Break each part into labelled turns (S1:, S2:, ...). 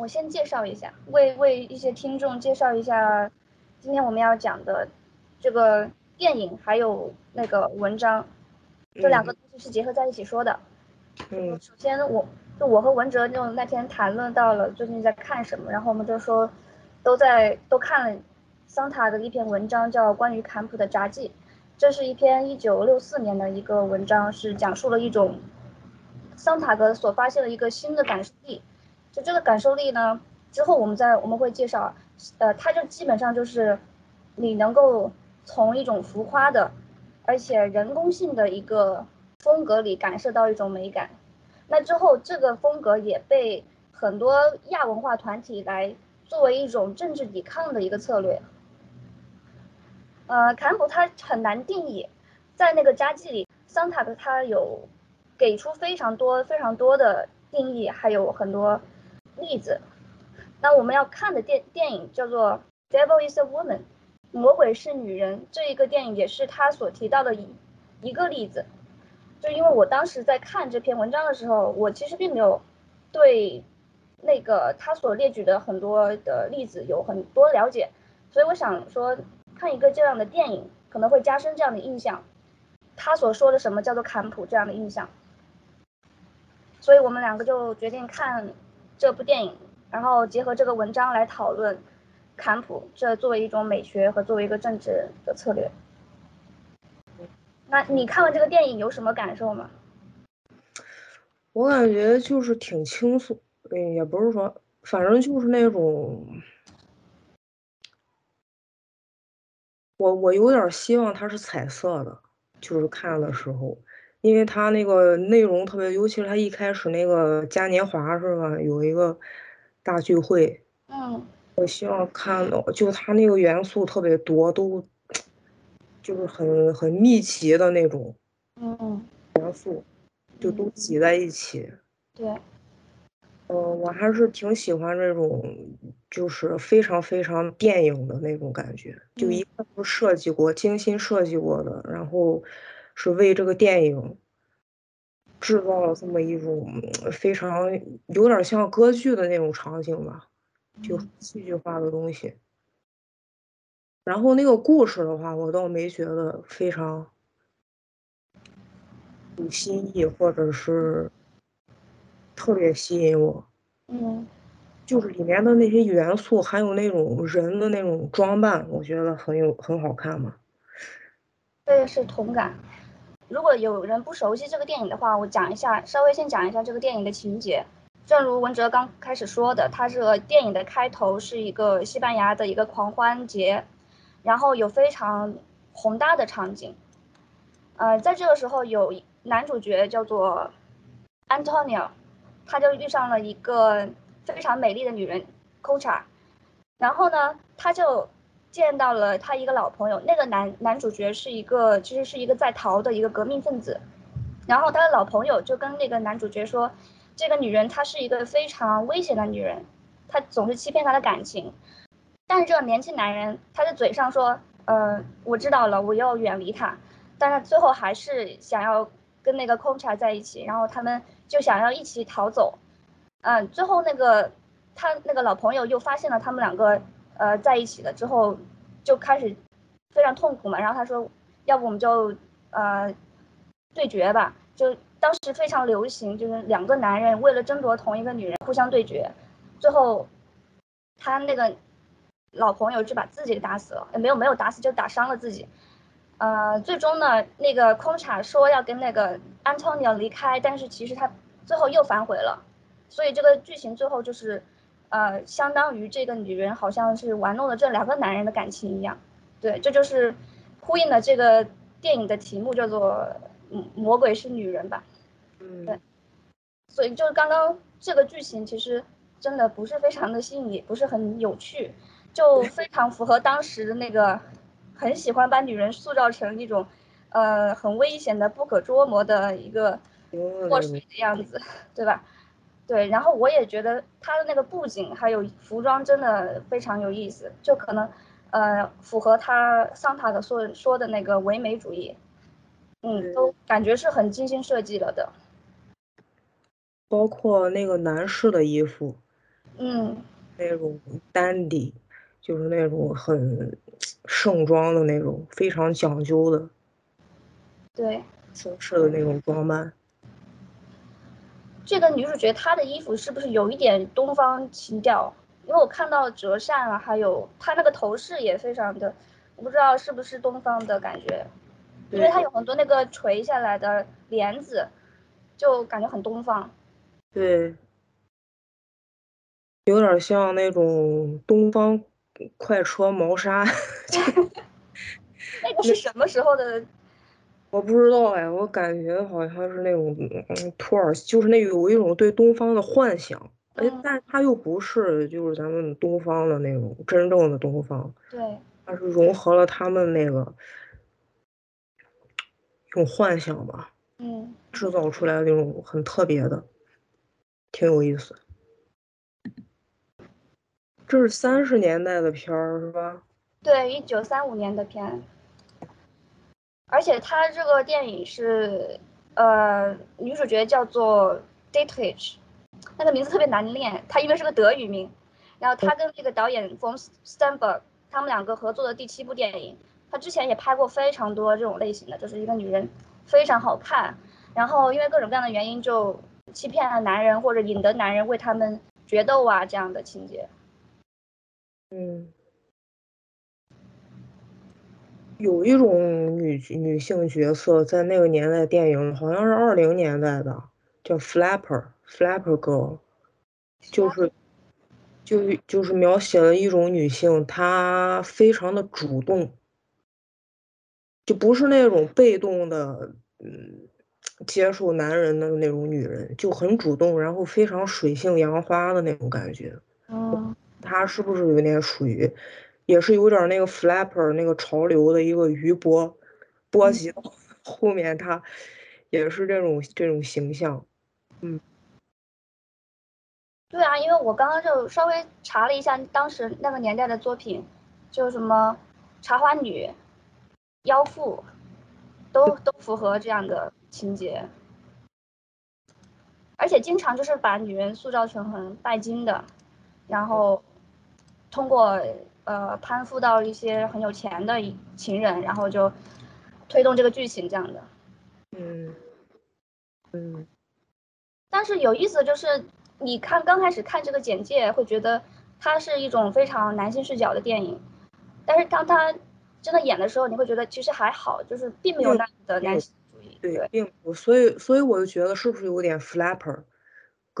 S1: 我先介绍一下，为为一些听众介绍一下，今天我们要讲的这个电影还有那个文章，这两个东西是结合在一起说的。
S2: 嗯
S1: 首先我就我和文哲就那天谈论到了最近在看什么，然后我们就说都在都看了桑塔的一篇文章，叫《关于坎普的札记》。这是一篇一九六四年的一个文章，是讲述了一种桑塔格所发现的一个新的感受力。就这个感受力呢，之后我们再我们会介绍，呃，它就基本上就是你能够从一种浮夸的，而且人工性的一个风格里感受到一种美感。那之后，这个风格也被很多亚文化团体来作为一种政治抵抗的一个策略。呃，坎普他很难定义，在那个札记里，桑塔格他有给出非常多非常多的定义，还有很多例子。那我们要看的电电影叫做《Devil is a Woman》，魔鬼是女人。这一个电影也是他所提到的一一个例子。就因为我当时在看这篇文章的时候，我其实并没有对那个他所列举的很多的例子有很多了解，所以我想说。看一个这样的电影可能会加深这样的印象，他所说的什么叫做坎普这样的印象，所以我们两个就决定看这部电影，然后结合这个文章来讨论坎普这作为一种美学和作为一个政治的策略。那你看完这个电影有什么感受吗？
S2: 我感觉就是挺轻松，嗯，也不是说，反正就是那种。我我有点希望它是彩色的，就是看的时候，因为它那个内容特别，尤其是它一开始那个嘉年华是吧，有一个大聚会，
S1: 嗯，
S2: 我希望看到就它那个元素特别多，都就是很很密集的那种，
S1: 嗯，
S2: 元素就都挤在一起，
S1: 对。
S2: 嗯，我还是挺喜欢这种，就是非常非常电影的那种感觉，就一。看都设计过、精心设计过的，然后是为这个电影制造了这么一种非常有点像歌剧的那种场景吧，就戏剧化的东西。然后那个故事的话，我倒没觉得非常有新意，或者是。特别吸引我，
S1: 嗯，
S2: 就是里面的那些元素，还有那种人的那种装扮，我觉得很有很好看嘛。
S1: 这也是同感。如果有人不熟悉这个电影的话，我讲一下，稍微先讲一下这个电影的情节。正如文哲刚开始说的，它这个电影的开头是一个西班牙的一个狂欢节，然后有非常宏大的场景。呃，在这个时候有男主角叫做 Antonio。他就遇上了一个非常美丽的女人 c o c h a 然后呢，他就见到了他一个老朋友，那个男男主角是一个其实是一个在逃的一个革命分子，然后他的老朋友就跟那个男主角说，这个女人她是一个非常危险的女人，她总是欺骗他的感情，但是这个年轻男人他的嘴上说，呃，我知道了，我要远离她，但是最后还是想要跟那个 c o c h a 在一起，然后他们。就想要一起逃走，嗯，最后那个他那个老朋友又发现了他们两个呃在一起了之后，就开始非常痛苦嘛。然后他说，要不我们就呃对决吧。就当时非常流行，就是两个男人为了争夺同一个女人互相对决，最后他那个老朋友就把自己给打死了，没有没有打死就打伤了自己。呃，最终呢，那个空茶说要跟那个 Antonio 离开，但是其实他最后又反悔了，所以这个剧情最后就是，呃，相当于这个女人好像是玩弄了这两个男人的感情一样，对，这就是呼应了这个电影的题目叫做《魔鬼是女人》吧，
S2: 嗯，
S1: 对，所以就是刚刚这个剧情其实真的不是非常的吸引你，不是很有趣，就非常符合当时的那个。很喜欢把女人塑造成一种，呃，很危险的、不可捉摸的一个祸水的样子，对吧？对，然后我也觉得他的那个布景还有服装真的非常有意思，就可能，呃，符合他桑塔的说说的那个唯美主义，嗯，都感觉是很精心设计了的。
S2: 包括那个男士的衣服，
S1: 嗯，
S2: 那种 dandy，就是那种很盛装的那种，非常讲究的，
S1: 对，
S2: 绅士的那种装扮。
S1: 这个女主角她的衣服是不是有一点东方情调？因为我看到折扇啊，还有她那个头饰也非常的，我不知道是不是东方的感觉，因为她有很多那个垂下来的帘子，就感觉很东方。
S2: 对，有点像那种东方快车谋杀。
S1: 那个是什么时候的？
S2: 我不知道哎，我感觉好像是那种嗯土耳其，就是那有一种对东方的幻想，而且但是它又不是就是咱们东方的那种真正的东方，
S1: 对，
S2: 它是融合了他们那个用幻想吧，
S1: 嗯，
S2: 制造出来的那种很特别的，挺有意思。这是三十年代的片儿是吧？
S1: 对，一九三五年的片。而且他这个电影是，呃，女主角叫做 Dietrich，那个名字特别难念，他因为是个德语名。然后他跟这个导演 von Steinberg 他们两个合作的第七部电影，他之前也拍过非常多这种类型的，就是一个女人非常好看，然后因为各种各样的原因就欺骗了男人或者引得男人为他们决斗啊这样的情节。
S2: 嗯。有一种女女性角色在那个年代电影，好像是二零年代的，叫 Flapper Flapper Girl，就是就就是描写了一种女性，她非常的主动，就不是那种被动的，嗯，接受男人的那种女人，就很主动，然后非常水性杨花的那种感觉。
S1: 嗯，
S2: 她是不是有点属于？也是有点那个 flapper 那个潮流的一个余波，波及到 后面，它也是这种这种形象，嗯，
S1: 对啊，因为我刚刚就稍微查了一下当时那个年代的作品，就什么茶花女、妖妇，都都符合这样的情节，而且经常就是把女人塑造成很拜金的，然后通过。呃，攀附到一些很有钱的情人，然后就推动这个剧情这样的。
S2: 嗯嗯。
S1: 但是有意思的就是，你看刚开始看这个简介，会觉得它是一种非常男性视角的电影，但是当他真的演的时候，你会觉得其实还好，就是并没有那么的男性主义。
S2: 对，并不，所以所以我就觉得是不是有点 flapper。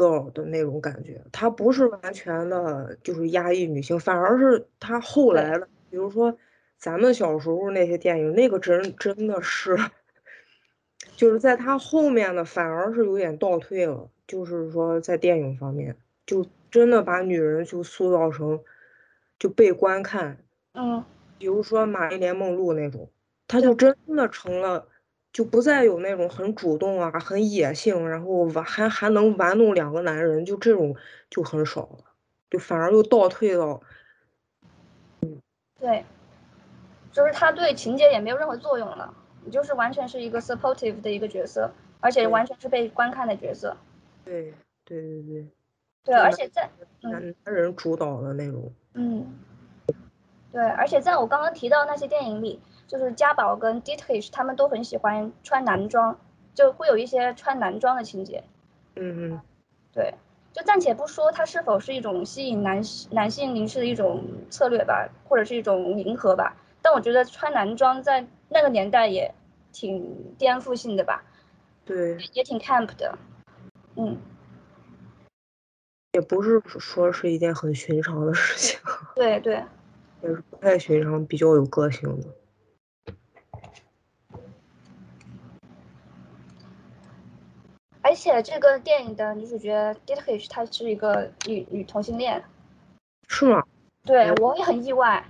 S2: Girl 的那种感觉，她不是完全的，就是压抑女性，反而是她后来的，比如说咱们小时候那些电影，那个真真的是，就是在她后面的反而是有点倒退了，就是说在电影方面，就真的把女人就塑造成就被观看，
S1: 嗯，
S2: 比如说玛丽莲梦露那种，她就真的成了。就不再有那种很主动啊、很野性，然后玩还还能玩弄两个男人，就这种就很少了，就反而又倒退到，
S1: 嗯，对，就是他对情节也没有任何作用了，你就是完全是一个 supportive 的一个角色，而且完全是被观看的角色。
S2: 对对对对，
S1: 对，而且在
S2: 男男人主导的那种。
S1: 嗯，对，而且在我刚刚提到那些电影里。就是家宝跟 Dietrich 他们都很喜欢穿男装，就会有一些穿男装的情节。
S2: 嗯嗯，
S1: 对，就暂且不说它是否是一种吸引男男性凝视的一种策略吧，或者是一种迎合吧。但我觉得穿男装在那个年代也挺颠覆性的吧。
S2: 对，
S1: 也挺 camp 的。嗯，
S2: 也不是说是一件很寻常的事情。
S1: 对对，
S2: 也是不太寻常，比较有个性的。
S1: 而且这个电影的女主角 Dietrich 她是一个女女同性恋，
S2: 是吗？
S1: 对我也很意外。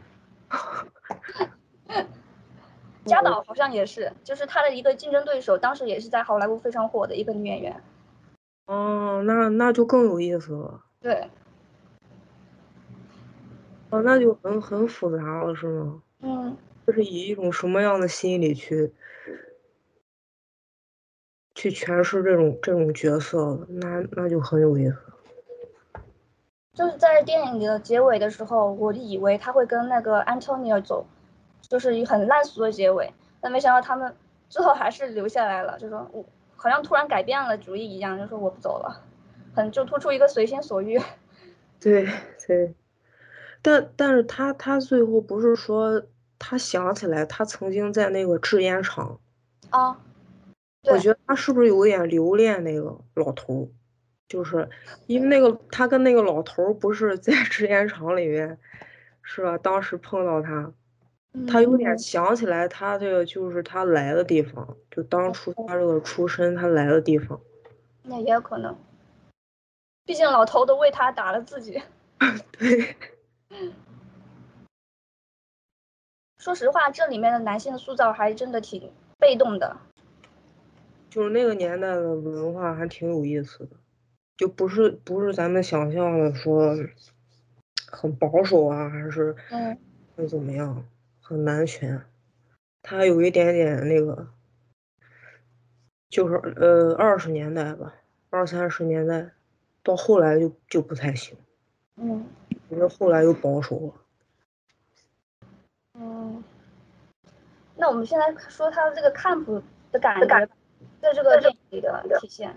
S1: 家导好像也是，就是他的一个竞争对手，当时也是在好莱坞非常火的一个女演员。
S2: 哦，那那就更有意思了。
S1: 对。
S2: 哦，那就很很复杂了，是吗？
S1: 嗯。
S2: 就是以一种什么样的心理去？去诠释这种这种角色，那那就很有意思。
S1: 就是在电影的结尾的时候，我以为他会跟那个 Antonio 走，就是很烂俗的结尾，但没想到他们最后还是留下来了，就说我好像突然改变了主意一样，就说我不走了，很就突出一个随心所欲。
S2: 对对，但但是他他最后不是说他想起来他曾经在那个制烟厂
S1: 啊，
S2: 我觉得他是不是有点留恋那个老头？就是因为那个他跟那个老头不是在制烟厂里面，是吧？当时碰到他，他有点想起来他这个就是他来的地方，就当初他这个出身他来的地方。
S1: 那也有可能，毕竟老头都为他打了自己。
S2: 对。
S1: 说实话，这里面的男性塑造还真的挺被动的。
S2: 就是那个年代的文化还挺有意思的。就不是不是咱们想象的说很保守啊，还是会怎么样，很男权，它有一点点那个，就是呃二十年代吧，二三十年代，到后来就就不太行，
S1: 嗯，
S2: 我觉得后来又保守了，
S1: 嗯，那我们现在说他的这个 camp 的感觉，在这个电影里的体现。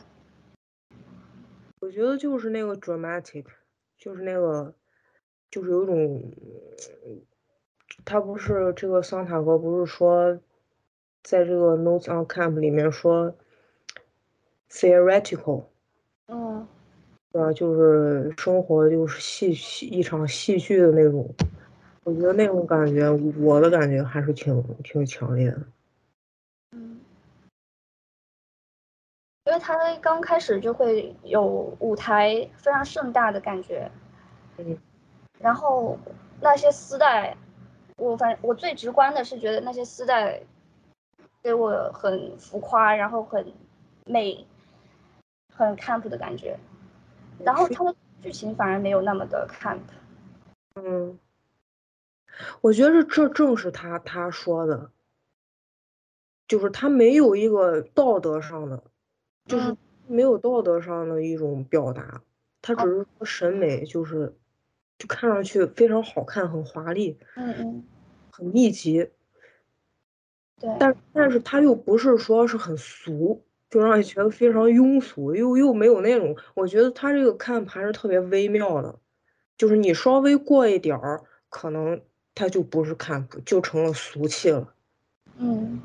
S2: 我觉得就是那个 dramatic，就是那个，就是有种，他不是这个桑塔格不是说，在这个 notes on camp 里面说，theoretical，
S1: 嗯，
S2: 对吧？就是生活就是戏戏一场戏剧的那种，我觉得那种感觉，我的感觉还是挺挺强烈的。
S1: 因为他刚开始就会有舞台非常盛大的感觉，
S2: 嗯，
S1: 然后那些丝带，我反我最直观的是觉得那些丝带给我很浮夸，然后很美，很 camp 的感觉，然后他的剧情反而没有那么的 camp，
S2: 嗯，我觉得这正是他他说的，就是他没有一个道德上的。就是没有道德上的一种表达，他只是说审美，就是就看上去非常好看，很华丽，
S1: 嗯嗯，
S2: 很密集。
S1: 对，
S2: 但但是他又不是说是很俗，就让你觉得非常庸俗，又又没有那种，我觉得他这个看盘是特别微妙的，就是你稍微过一点儿，可能他就不是看就成了俗气了。
S1: 嗯。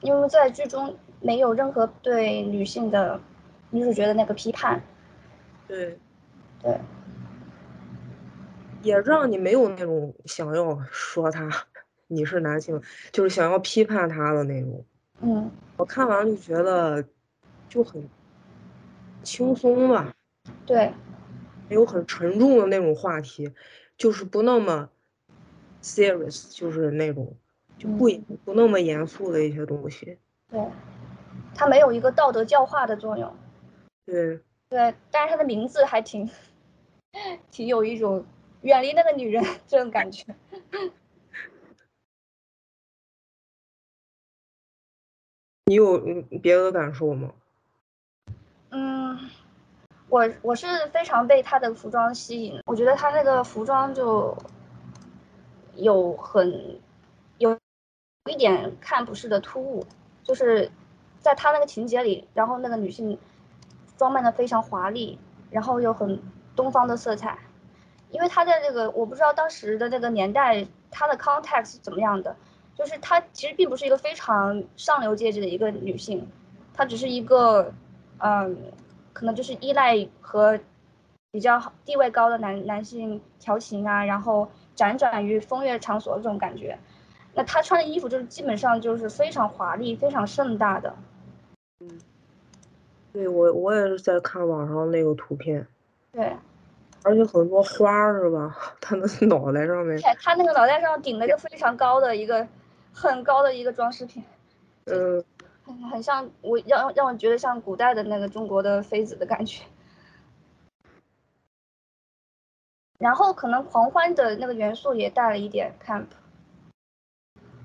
S1: 因为在剧中没有任何对女性的女主角的那个批判，
S2: 对，
S1: 对，
S2: 也让你没有那种想要说他你是男性，就是想要批判他的那种。
S1: 嗯，
S2: 我看完就觉得就很轻松吧。
S1: 对，
S2: 没有很沉重的那种话题，就是不那么 serious，就是那种。就不不那么严肃的一些东西，
S1: 对，它没有一个道德教化的作用，
S2: 对
S1: 对，但是它的名字还挺 挺有一种远离那个女人这种感觉。
S2: 你有别的感受吗？
S1: 嗯，我我是非常被他的服装吸引，我觉得他那个服装就有很一点看不是的突兀，就是在他那个情节里，然后那个女性装扮的非常华丽，然后又很东方的色彩。因为她在这个我不知道当时的那个年代，她的 context 怎么样的，就是她其实并不是一个非常上流阶级的一个女性，她只是一个嗯，可能就是依赖和比较地位高的男男性调情啊，然后辗转于风月场所这种感觉。那他穿的衣服就是基本上就是非常华丽、非常盛大的。
S2: 嗯，对我我也是在看网上那个图片。
S1: 对，
S2: 而且很多花是吧？他那脑袋上面。
S1: 他那个脑袋上顶了一个非常高的一个很高的一个装饰品。
S2: 嗯。
S1: 很很像我让让我觉得像古代的那个中国的妃子的感觉。然后可能狂欢的那个元素也带了一点 camp。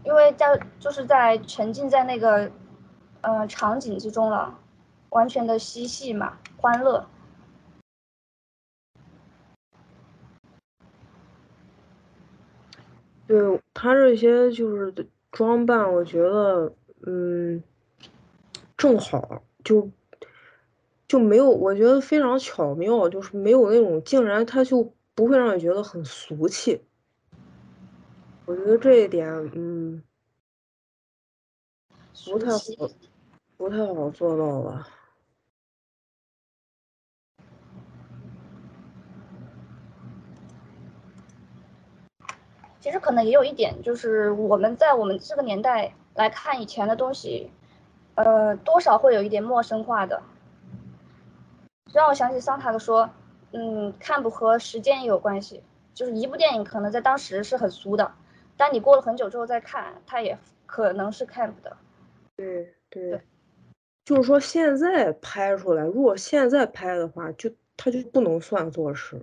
S1: 因为在就是在沉浸在那个呃场景之中了，完全的嬉戏嘛，欢乐。
S2: 对，他这些就是装扮，我觉得嗯正好，就就没有，我觉得非常巧妙，就是没有那种竟然他就不会让你觉得很俗气。我觉得这一点嗯不太好，不太好做到吧。
S1: 其实可能也有一点，就是我们在我们这个年代来看以前的东西，呃，多少会有一点陌生化的。让我想起桑塔的说，嗯，看不和时间也有关系，就是一部电影可能在当时是很俗的，但你过了很久之后再看，它也可能是看不的。
S2: 对对，就是说现在拍出来，如果现在拍的话，就它就不能算作是，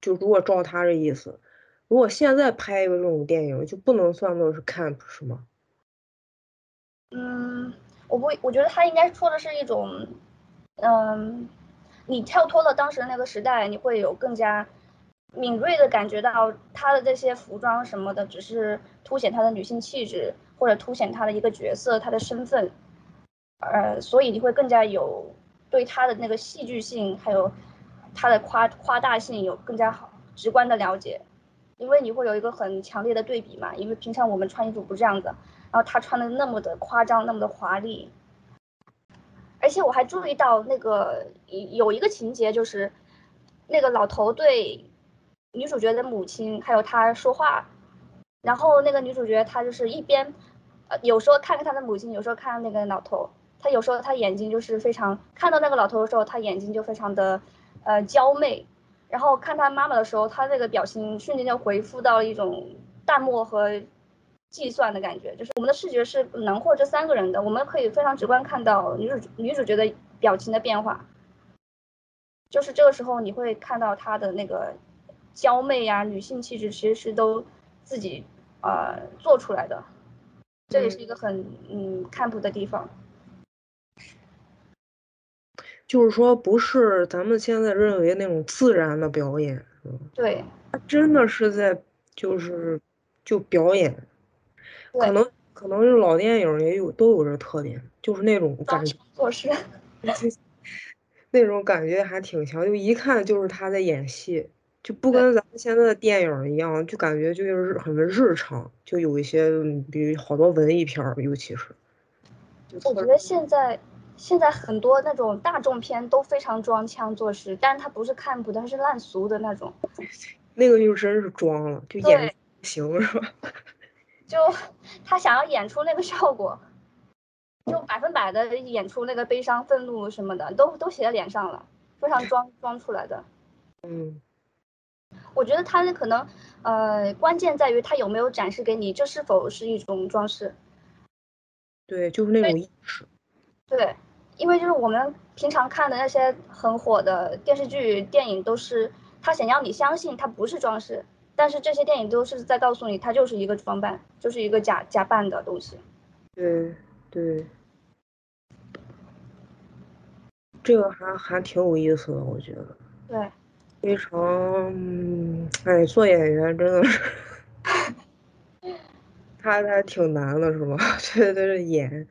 S2: 就如果照他这意思。如果现在拍一个这种电影，就不能算作是 camp 是吗？
S1: 嗯，我不，我觉得他应该说的是一种，嗯，你跳脱了当时那个时代，你会有更加敏锐的感觉到他的这些服装什么的，只是凸显他的女性气质，或者凸显他的一个角色，他的身份，呃，所以你会更加有对他的那个戏剧性，还有他的夸夸大性有更加好直观的了解。因为你会有一个很强烈的对比嘛，因为平常我们穿衣服不这样子，然后他穿的那么的夸张，那么的华丽，而且我还注意到那个有一个情节，就是那个老头对女主角的母亲还有她说话，然后那个女主角她就是一边，呃，有时候看看她的母亲，有时候看那个老头，她有时候她眼睛就是非常看到那个老头的时候，她眼睛就非常的呃娇媚。然后看她妈妈的时候，她那个表情瞬间就回复到了一种淡漠和计算的感觉。就是我们的视觉是囊括这三个人的，我们可以非常直观看到女主女主角的表情的变化。就是这个时候，你会看到她的那个娇媚呀、女性气质，其实是都自己呃做出来的。这也是一个很嗯看不的地方。
S2: 就是说，不是咱们现在认为那种自然的表演，
S1: 对，
S2: 他真的是在就是就表演，可能可能是老电影也有都有这特点，就是那种感觉
S1: 做事，
S2: 那种感觉还挺强，就一看就是他在演戏，就不跟咱们现在的电影一样，就感觉就是很日常，就有一些比如好多文艺片儿，尤其是，
S1: 我觉得现在。现在很多那种大众片都非常装腔作势，但是他不是看不，他是烂俗的那种。
S2: 那个就真是装了，就演行是吧？
S1: 就他想要演出那个效果，就百分百的演出那个悲伤、愤怒什么的，都都写在脸上了，非常装装出来的。
S2: 嗯，
S1: 我觉得他那可能，呃，关键在于他有没有展示给你，这是否是一种装饰？
S2: 对，就是那种意识。
S1: 对。因为就是我们平常看的那些很火的电视剧、电影，都是他想要你相信它不是装饰，但是这些电影都是在告诉你，它就是一个装扮，就是一个假假扮的东西。
S2: 对对，这个还还挺有意思的，我觉得。
S1: 对。
S2: 非常，哎，做演员真的是，他他挺难的，是吧？对对对，演。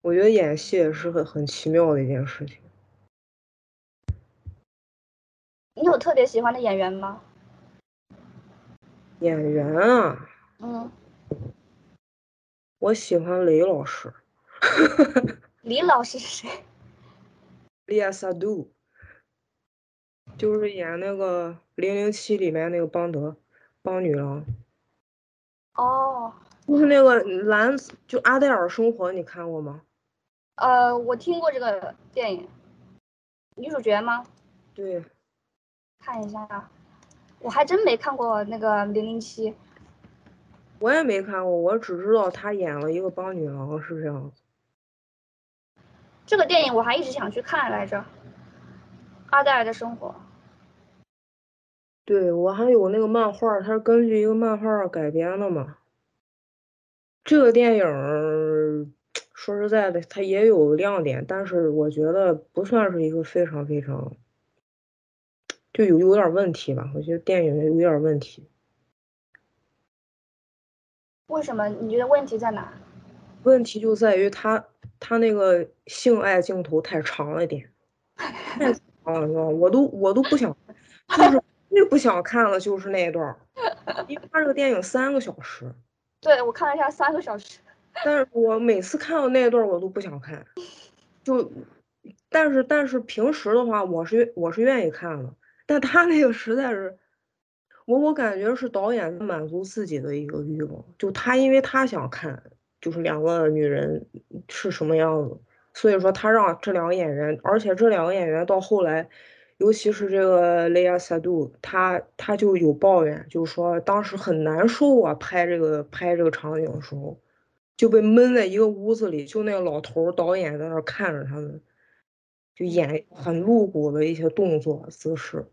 S2: 我觉得演戏也是很很奇妙的一件事情。
S1: 你有特别喜欢的演员吗？
S2: 演员啊？
S1: 嗯。
S2: 我喜欢雷老师。
S1: 李老师是谁？
S2: 利亚萨杜，就是演那个《零零七》里面那个邦德，邦女郎。
S1: 哦。
S2: 就是那个蓝，就《阿黛尔生活》，你看过吗？
S1: 呃，我听过这个电影，女主角吗？
S2: 对，
S1: 看一下，我还真没看过那个零零七。
S2: 我也没看过，我只知道他演了一个邦女郎，是这样子。
S1: 这个电影我还一直想去看来着，《阿黛尔的生活》。
S2: 对，我还有那个漫画，它是根据一个漫画改编的嘛。这个电影。说实在的，它也有亮点，但是我觉得不算是一个非常非常，就有有点问题吧。我觉得电影有点问题。
S1: 为什么？你觉得问题在哪？
S2: 问题就在于他他那个性爱镜头太长了点，太长了，知道吗？我都我都不想，就是最不想看了，就是那一段，因为他这个电影三个小时。
S1: 对，我看了一下，三个小时。
S2: 但是我每次看到那段，我都不想看，就，但是但是平时的话，我是我是愿意看的，但他那个实在是，我我感觉是导演满足自己的一个欲望，就他因为他想看，就是两个女人是什么样子，所以说他让这两个演员，而且这两个演员到后来，尤其是这个雷亚萨杜，他他就有抱怨，就是说当时很难受啊，拍这个拍这个场景的时候。就被闷在一个屋子里，就那个老头导演在那看着他们，就演很露骨的一些动作姿势，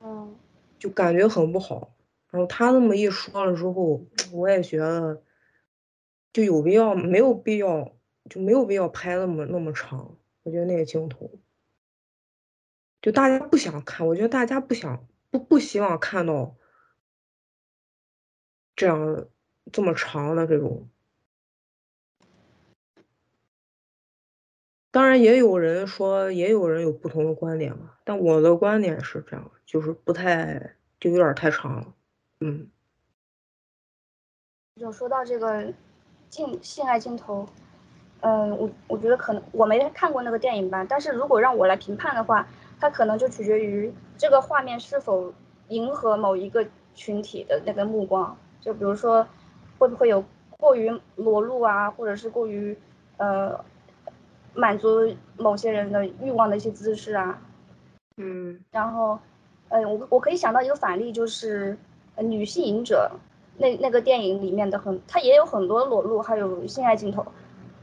S1: 嗯，
S2: 就感觉很不好。然后他那么一说了之后，我也觉得就有必要，没有必要，就没有必要拍那么那么长。我觉得那个镜头，就大家不想看，我觉得大家不想不不希望看到这样这么长的这种。当然也有人说，也有人有不同的观点嘛。但我的观点是这样，就是不太，就有点太长了。嗯。
S1: 就说到这个镜性爱镜头，嗯，我我觉得可能我没看过那个电影吧。但是如果让我来评判的话，它可能就取决于这个画面是否迎合某一个群体的那个目光。就比如说，会不会有过于裸露啊，或者是过于呃。满足某些人的欲望的一些姿势
S2: 啊，嗯，
S1: 然后，呃，我我可以想到一个反例，就是《女性隐者》那那个电影里面的很，它也有很多裸露，还有性爱镜头，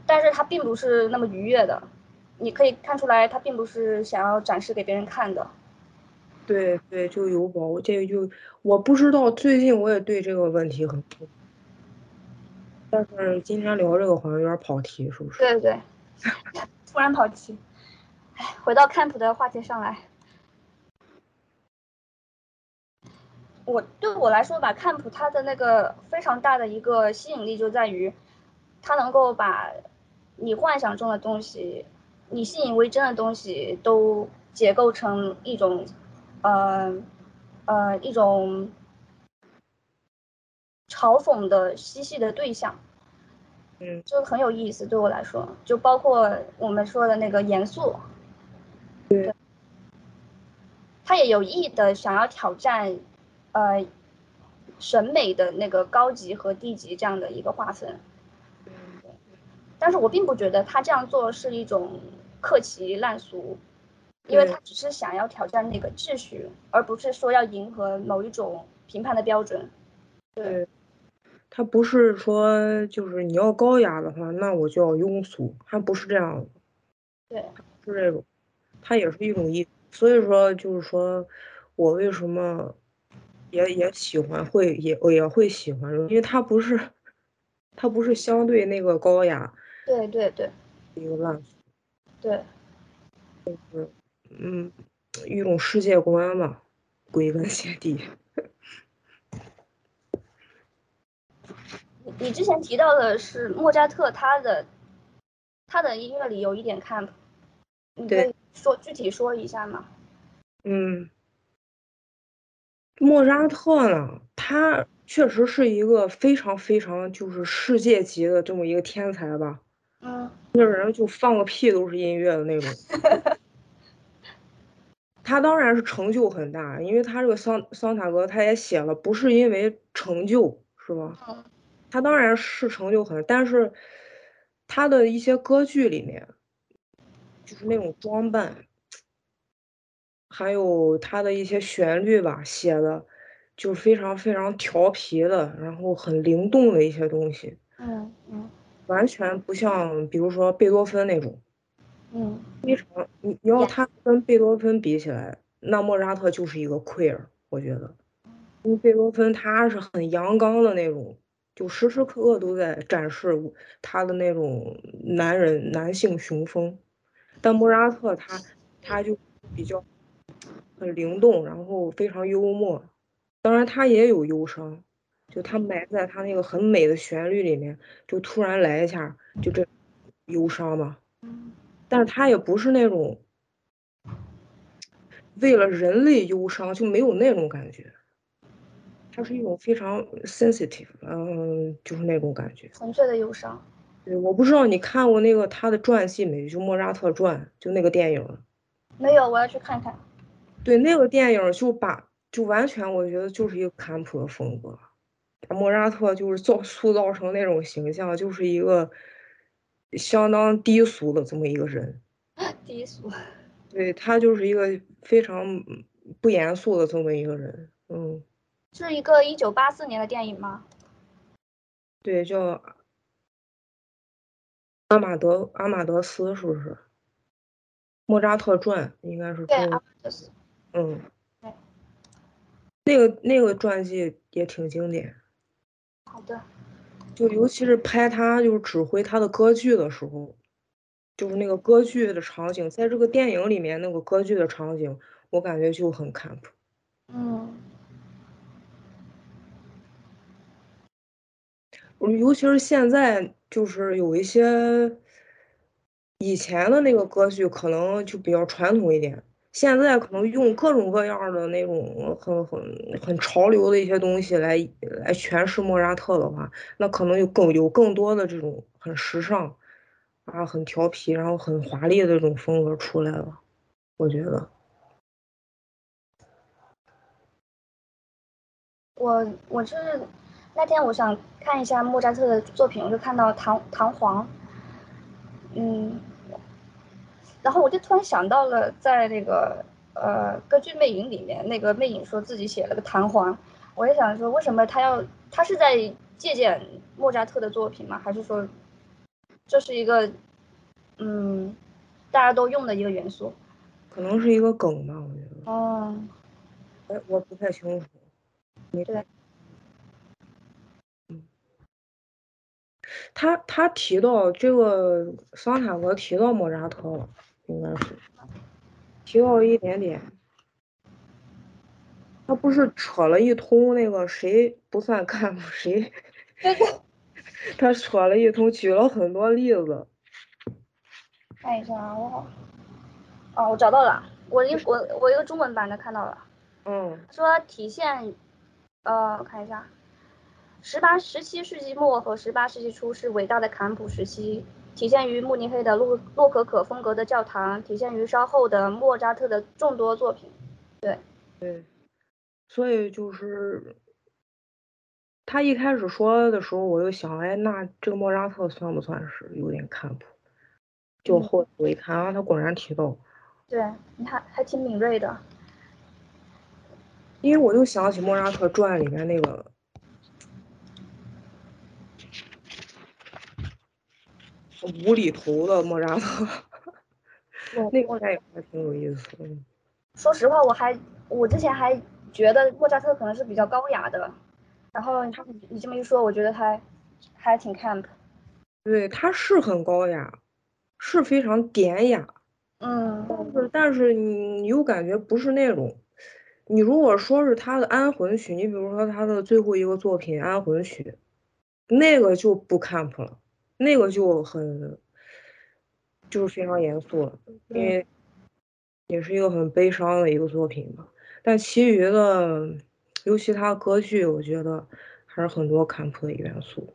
S1: 但是它并不是那么愉悦的，你可以看出来，他并不是想要展示给别人看的。
S2: 对对，就有宝，这个就我不知道，最近我也对这个问题很，但是今天聊这个好像有点跑题，是不是？
S1: 对对。突然跑题，哎，回到看谱的话题上来。我对我来说吧，看谱它的那个非常大的一个吸引力就在于，它能够把你幻想中的东西、你信以为真的东西都结构成一种，呃，呃，一种嘲讽的嬉戏的对象。
S2: 嗯，
S1: 就很有意思，对我来说，就包括我们说的那个严肃，
S2: 对，
S1: 他也有意的想要挑战，呃，审美的那个高级和低级这样的一个划分，但是我并不觉得他这样做是一种客气烂俗，因为他只是想要挑战那个秩序，而不是说要迎合某一种评判的标准，
S2: 对。他不是说，就是你要高雅的话，那我就要庸俗，他不是这样的。
S1: 对，
S2: 是这种，他也是一种艺。所以说，就是说我为什么也也喜欢，会也也会喜欢，因为他不是，他不是相对那个高雅。
S1: 对对对。
S2: 一个烂俗。
S1: 对。
S2: 就是，嗯，一种世界观嘛，归根结底。
S1: 你之前提到的是莫扎特，他的他的音乐里有一点看，你可以说具体说一下吗？
S2: 嗯，莫扎特呢，他确实是一个非常非常就是世界级的这么一个天才吧。
S1: 嗯，
S2: 那人就放个屁都是音乐的那种。他当然是成就很大，因为他这个桑桑塔格他也写了，不是因为成就，是吧？
S1: 嗯。
S2: 他当然是成就很，但是他的一些歌剧里面，就是那种装扮，还有他的一些旋律吧，写的就非常非常调皮的，然后很灵动的一些东西。
S1: 嗯嗯，
S2: 完全不像，比如说贝多芬那种。
S1: 嗯，
S2: 非常，你你要他跟贝多芬比起来，那莫扎特就是一个 queer，我觉得，因为贝多芬他是很阳刚的那种。就时时刻刻都在展示他的那种男人男性雄风，但莫扎特他他就比较很灵动，然后非常幽默，当然他也有忧伤，就他埋在他那个很美的旋律里面，就突然来一下，就这忧伤嘛。但是他也不是那种为了人类忧伤，就没有那种感觉。它是一种非常 sensitive，嗯，就是那种感觉，
S1: 纯粹的忧伤。
S2: 对，我不知道你看过那个他的传记没？就莫扎特传，就那个电影。
S1: 没有，我要去看看。
S2: 对，那个电影就把就完全我觉得就是一个坎普的风格，把莫扎特就是造塑造成那种形象，就是一个相当低俗的这么一个人。
S1: 低俗。
S2: 对他就是一个非常不严肃的这么一个人，嗯。
S1: 是一个一九八四年的电影吗？
S2: 对，叫《阿马德阿马德斯》，是不是？莫扎特传应该是。
S1: 对，阿马德斯。
S2: 嗯。那个那个传记也挺经典。
S1: 好的。
S2: 就尤其是拍他就是指挥他的歌剧的时候，就是那个歌剧的场景，在这个电影里面那个歌剧的场景，我感觉就很 camp。
S1: 嗯。
S2: 尤其是现在，就是有一些以前的那个歌剧，可能就比较传统一点。现在可能用各种各样的那种很很很潮流的一些东西来来诠释莫扎特的话，那可能有更有更多的这种很时尚啊、很调皮，然后很华丽的这种风格出来了。我觉得，
S1: 我我就是。那天我想看一下莫扎特的作品，我就看到《唐唐璜》，嗯，然后我就突然想到了，在那个呃歌剧《魅影》里面，那个魅影说自己写了个弹簧，我也想说，为什么他要他是在借鉴莫扎特的作品吗？还是说这是一个嗯大家都用的一个元素？
S2: 可能是一个梗吧，我觉得。
S1: 哦，
S2: 哎，我不太清楚。
S1: 你对。
S2: 他他提到这个桑塔格提到莫扎特，应该是提到了一点点。他不是扯了一通那个谁不算干部谁，他扯了一通，举了很多例子。
S1: 看一下啊，我哦，我找到了，我一我我一个中文版的看到了。
S2: 嗯。
S1: 说体现，呃，我看一下。十八、十七世纪末和十八世纪初是伟大的坎普时期，体现于慕尼黑的洛洛可可风格的教堂，体现于稍后的莫扎特的众多作品。对，
S2: 对，所以就是他一开始说的时候，我就想，哎，那这个莫扎特算不算是有点看谱？就后我一看啊，他果然提到。
S1: 对，你看还挺敏锐的。
S2: 因为我就想起莫扎特传里面那个。无厘头的莫扎特，那个也还挺有意思。
S1: 说实话，我还我之前还觉得莫扎特可能是比较高雅的，然后他你这么一说，我觉得他还挺 camp。
S2: 对，他是很高雅，是非常典雅。
S1: 嗯。
S2: 但是但是你又感觉不是那种，你如果说是他的安魂曲，你比如说他的最后一个作品安魂曲，那个就不 camp 了。那个就很，就是非常严肃了，因为也是一个很悲伤的一个作品嘛。但其余的，尤其他歌剧，我觉得还是很多坎普的元素，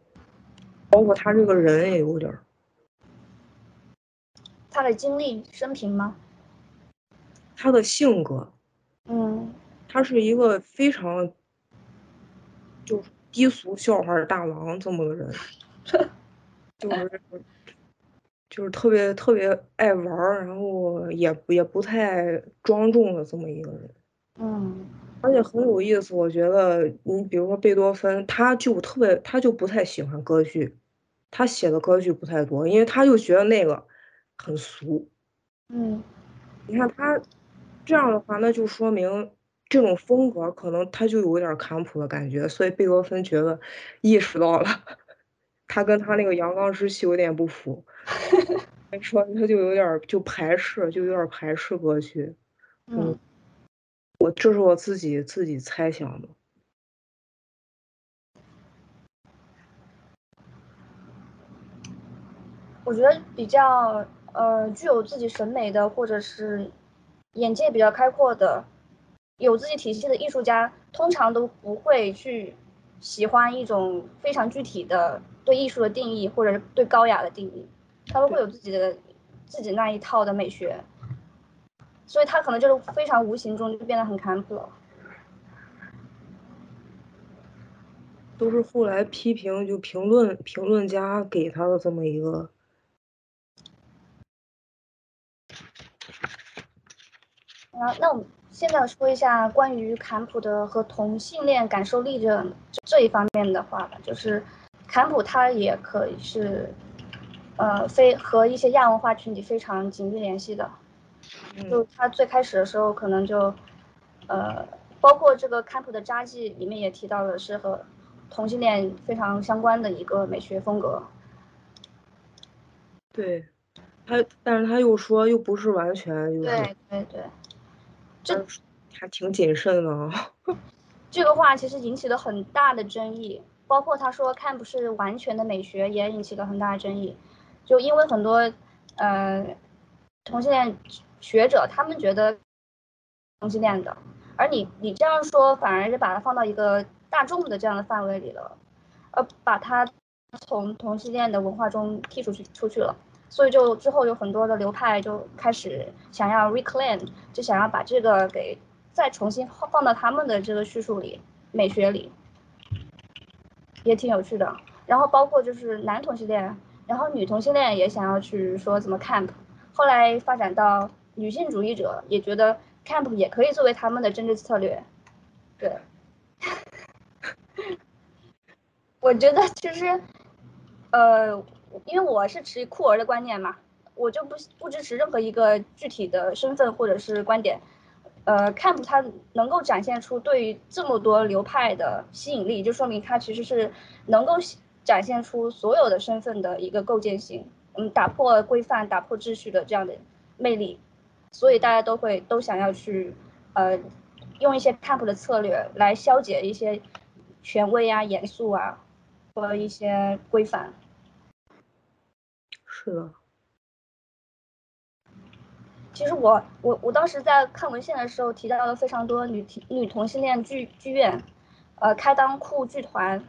S2: 包括他这个人也有点儿。
S1: 他的经历生平吗？
S2: 他的性格，
S1: 嗯，
S2: 他是一个非常，就低俗笑话大王这么个人。就是，就是特别特别爱玩儿，然后也也不太庄重的这么一个人。
S1: 嗯，
S2: 而且很有意思，我觉得你比如说贝多芬，他就特别，他就不太喜欢歌剧，他写的歌剧不太多，因为他就觉得那个很俗。
S1: 嗯，
S2: 你看他这样的话，那就说明这种风格可能他就有点坎普的感觉，所以贝多芬觉得意识到了。他跟他那个阳刚之气有点不符，说他就有点就排斥，就有点排斥歌曲。
S1: 嗯，
S2: 我这是我自己自己猜想的。
S1: 我觉得比较呃具有自己审美的，或者是眼界比较开阔的，有自己体系的艺术家，通常都不会去喜欢一种非常具体的。对艺术的定义，或者是对高雅的定义，他们会有自己的自己那一套的美学，所以他可能就是非常无形中就变得很坎普了。
S2: 都是后来批评就评论评论家给他的这么一个。
S1: 啊，那我们现在说一下关于坎普的和同性恋感受力这这一方面的话吧，就是坎普他也可以是，呃，非和一些亚文化群体非常紧密联系的，就他最开始的时候可能就，呃，包括这个坎普的札记里面也提到了是和。同性恋非常相关的一个美学风格，
S2: 对，他，但是他又说又不是完全，就是
S1: 对对对，这
S2: 还挺谨慎的。
S1: 这个话其实引起了很大的争议，包括他说看不是完全的美学，也引起了很大的争议。就因为很多呃同性恋学者，他们觉得同性恋的，而你你这样说，反而是把它放到一个。大众的这样的范围里了，而把它从同性恋的文化中剔出去出去了，所以就之后有很多的流派就开始想要 reclaim，就想要把这个给再重新放到他们的这个叙述里、美学里，也挺有趣的。然后包括就是男同性恋，然后女同性恋也想要去说怎么 camp，后来发展到女性主义者也觉得 camp 也可以作为他们的政治策略，对。我觉得其实，呃，因为我是持酷儿的观念嘛，我就不不支持任何一个具体的身份或者是观点。呃，Camp 它能够展现出对于这么多流派的吸引力，就说明它其实是能够展现出所有的身份的一个构建性，嗯，打破规范、打破秩序的这样的魅力。所以大家都会都想要去，呃，用一些 Camp 的策略来消解一些权威啊、严肃啊。和一些规范，
S2: 是的。
S1: 其实我我我当时在看文献的时候提到了非常多女女同性恋剧剧院，呃，开裆裤剧团，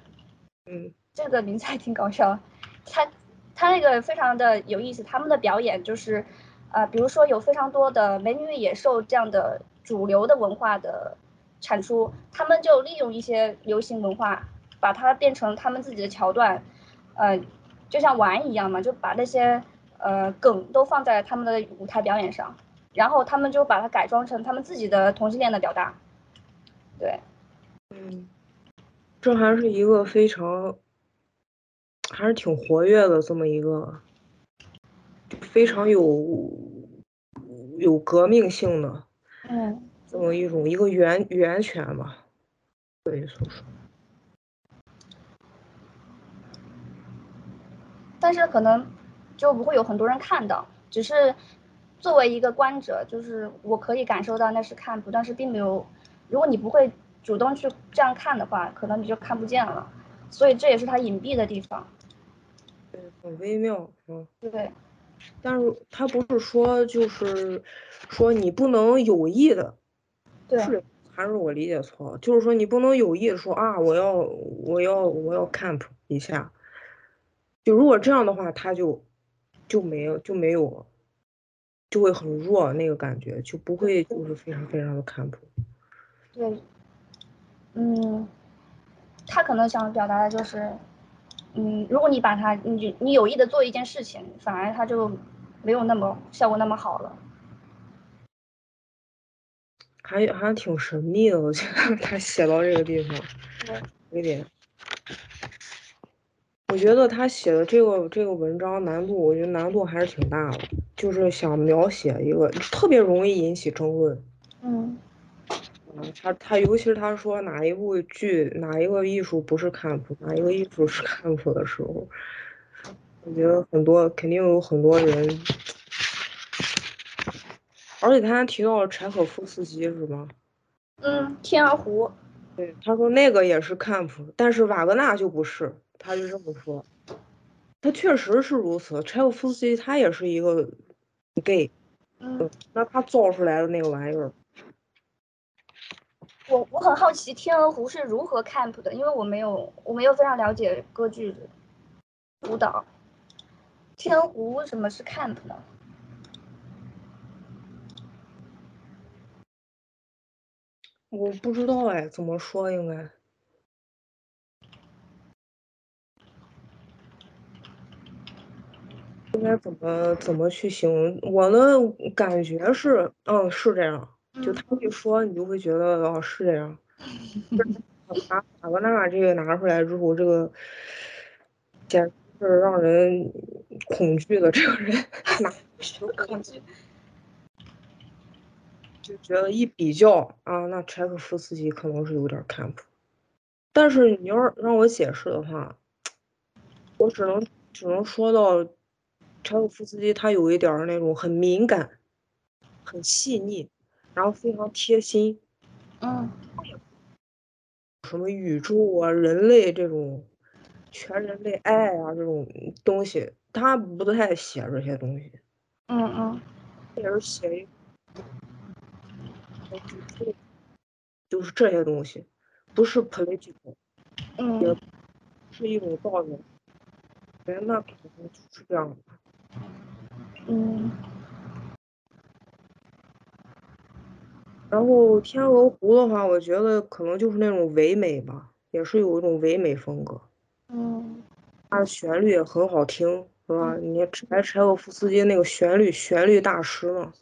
S2: 嗯，
S1: 这个名字还挺搞笑。他他那个非常的有意思，他们的表演就是，呃，比如说有非常多的美女野兽这样的主流的文化的产出，他们就利用一些流行文化。把它变成他们自己的桥段，呃，就像玩一样嘛，就把那些呃梗都放在他们的舞台表演上，然后他们就把它改装成他们自己的同性恋的表达。对，
S2: 嗯，这还是一个非常，还是挺活跃的这么一个，非常有有革命性的，
S1: 嗯，
S2: 这么一种一个源源泉吧，可以说是。
S1: 但是可能就不会有很多人看到，只是作为一个观者，就是我可以感受到那是看不，但是并没有。如果你不会主动去这样看的话，可能你就看不见了。所以这也是它隐蔽的地方。
S2: 对，很微妙，
S1: 嗯。对。
S2: 但是他不是说就是说你不能有意的，
S1: 对，
S2: 是还是我理解错了？就是说你不能有意的说啊，我要我要我要 camp 一下。就如果这样的话，他就就没有就没有，就会很弱那个感觉，就不会就是非常非常的看谱。
S1: 对，嗯，他可能想表达的就是，嗯，如果你把他你你有意的做一件事情，反而他就没有那么效果那么好了。
S2: 还还挺神秘的，我觉得他写到这个地方，有点。我觉得他写的这个这个文章难度，我觉得难度还是挺大的，就是想描写一个特别容易引起争论。
S1: 嗯，
S2: 他他尤其是他说哪一部剧哪一个艺术不是看谱，哪一个艺术是看谱的时候，我觉得很多肯定有很多人，而且他还提到了柴可夫斯基是吗？
S1: 嗯，天鹅湖。
S2: 对，他说那个也是看谱，但是瓦格纳就不是。他就这么说，他确实是如此。柴可夫斯基他也是一个 gay，
S1: 嗯，
S2: 那他造出来的那个玩意儿，
S1: 我我很好奇《天鹅湖》是如何 camp 的，因为我没有我没有非常了解歌剧舞蹈。《天鹅湖》为什么是 camp 呢？
S2: 我不知道哎，怎么说应该？应该怎么怎么去形容？我的感觉是，嗯，是这样。就他一说，你就会觉得，哦，是这样。把瓦格纳这个拿出来之后，这个简直是让人恐惧的。这个人哪
S1: 恐惧？
S2: 就觉得一比较啊，那柴可夫斯基可能是有点 camp。但是你要让我解释的话，我只能只能说到。柴可夫斯基他有一点儿那种很敏感、很细腻，然后非常贴心。
S1: 嗯。
S2: 什么宇宙啊、人类这种全人类爱啊这种东西，他不太写这些东西。
S1: 嗯嗯。
S2: 也是写一，就是这些东西，不是 political，
S1: 嗯，
S2: 是一种道理。哎，那可能就是这样的。
S1: 嗯，
S2: 然后天鹅湖的话，我觉得可能就是那种唯美吧，也是有一种唯美风格。
S1: 嗯，
S2: 它的旋律也很好听，是吧？你柴柴可夫斯基那个旋律，旋律大师嘛，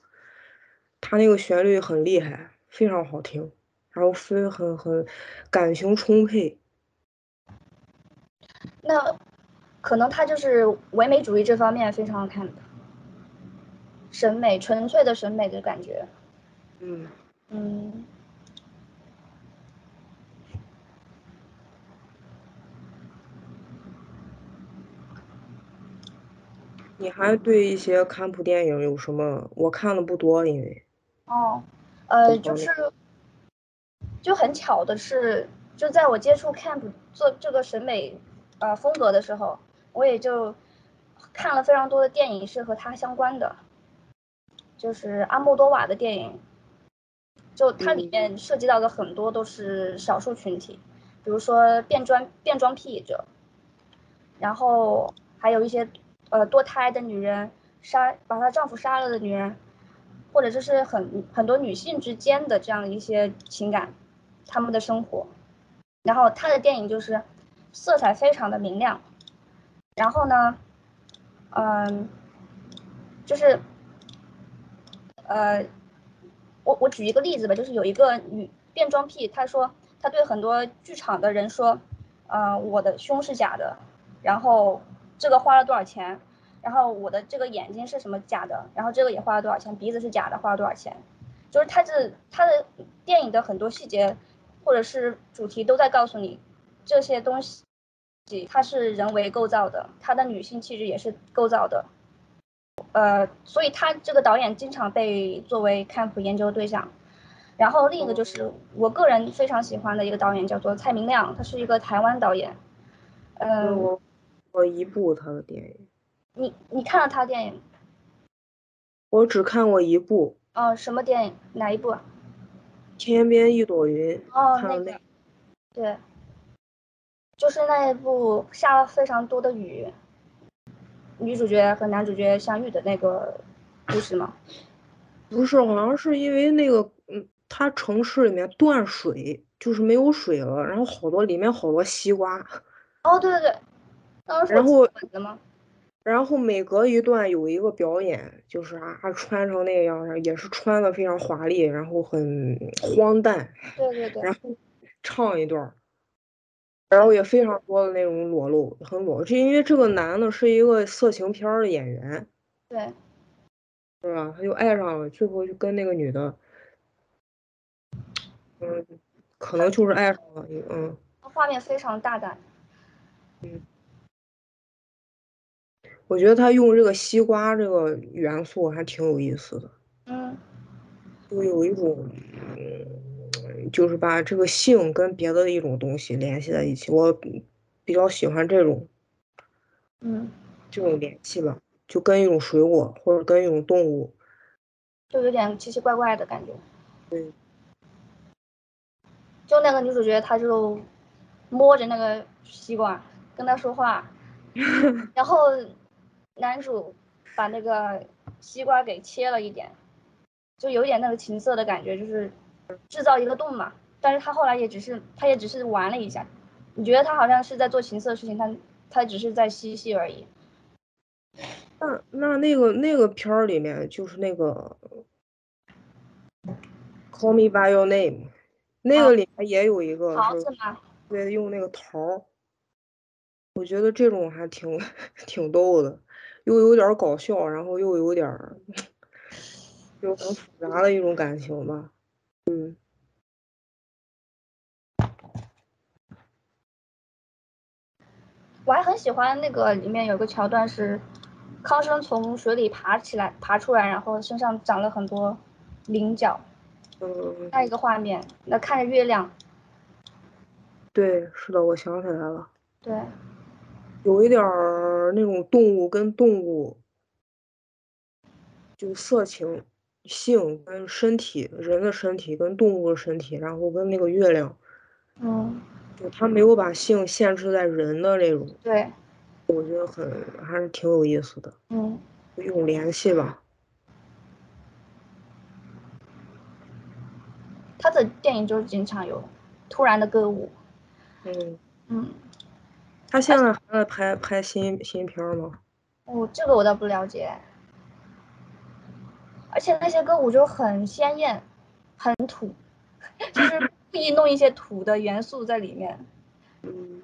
S2: 他那个旋律很厉害，非常好听，然后非很很感情充沛。
S1: 那。可能他就是唯美主义这方面非常看的，审美纯粹的审美的感觉。
S2: 嗯
S1: 嗯。
S2: 你还对一些看普电影有什么？我看的不多，因为。
S1: 哦，呃，就是，就很巧的是，就在我接触 camp 做这个审美呃风格的时候。我也就看了非常多的电影是和它相关的，就是阿莫多瓦的电影，就它里面涉及到的很多都是少数群体，比如说变装变装癖者，然后还有一些呃堕胎的女人，杀把她丈夫杀了的女人，或者就是很很多女性之间的这样一些情感，她们的生活，然后他的电影就是色彩非常的明亮。然后呢，嗯，就是，呃，我我举一个例子吧，就是有一个女变装癖，她说她对很多剧场的人说，呃，我的胸是假的，然后这个花了多少钱，然后我的这个眼睛是什么假的，然后这个也花了多少钱，鼻子是假的，花了多少钱，就是他这他的电影的很多细节或者是主题都在告诉你这些东西。它是人为构造的，他的女性气质也是构造的，呃，所以他这个导演经常被作为 camp 研究对象。然后另一个就是我个人非常喜欢的一个导演叫做蔡明亮，他是一个台湾导演。嗯，
S2: 我我一部他的电影。
S1: 你你看了他的电影？
S2: 我只看过一部。
S1: 哦，什么电影？哪一部？
S2: 天边一朵云。
S1: 哦，那个。对。就是那一部下了非常多的雨，女主角和男主角相遇的那个故事吗？
S2: 不是，好像是因为那个，嗯，他城市里面断水，就是没有水了，然后好多里面好多西瓜。
S1: 哦，对对对。
S2: 然后。
S1: 吗？
S2: 然后每隔一段有一个表演，就是啊，穿成那样，也是穿的非常华丽，然后很荒诞。
S1: 对对对。
S2: 然后唱一段。然后也非常多的那种裸露，很裸，是因为这个男的是一个色情片的演员，
S1: 对，
S2: 是吧？他就爱上了，最后就跟那个女的，嗯，可能就是爱上了，嗯。
S1: 画面非常大胆。
S2: 嗯。我觉得他用这个西瓜这个元素还挺有意思的。
S1: 嗯。
S2: 就有一种。就是把这个性跟别的一种东西联系在一起，我比较喜欢这种。
S1: 嗯，
S2: 这种联系吧，就跟一种水果或者跟一种动物，
S1: 就有点奇奇怪怪的感觉。
S2: 对，
S1: 就那个女主角，她就摸着那个西瓜跟他说话，然后男主把那个西瓜给切了一点，就有点那个情色的感觉，就是制造一个洞嘛。但是他后来也只是，他也只是玩了一下。你觉得他好像是在做情色的事情，他他只是在嬉戏而已。
S2: 那那那个那个片儿里面就是那个 《Call Me by Your Name》，那个里面也有一个
S1: 桃子吗？
S2: 对，用那个桃儿。我觉得这种还挺 挺逗的，又有点搞笑，然后又有点儿，就很复杂的一种感情吧。嗯。
S1: 我还很喜欢那个里面有个桥段是，康生从水里爬起来，爬出来，然后身上长了很多菱角。
S2: 嗯。
S1: 那一个画面，那看着月亮。
S2: 对，是的，我想起来了。
S1: 对。
S2: 有一点儿那种动物跟动物，就色情、性跟身体，人的身体跟动物的身体，然后跟那个月亮。
S1: 嗯。
S2: 他没有把性限制在人的那种，
S1: 对，
S2: 我觉得很还是挺有意思的，
S1: 嗯，
S2: 一种联系吧。
S1: 他的电影就是经常有突然的歌舞，
S2: 嗯
S1: 嗯，
S2: 他现在还在拍拍新新片吗？
S1: 哦，这个我倒不了解，而且那些歌舞就很鲜艳，很土，就是。故意弄一些土的元素在里面，
S2: 嗯，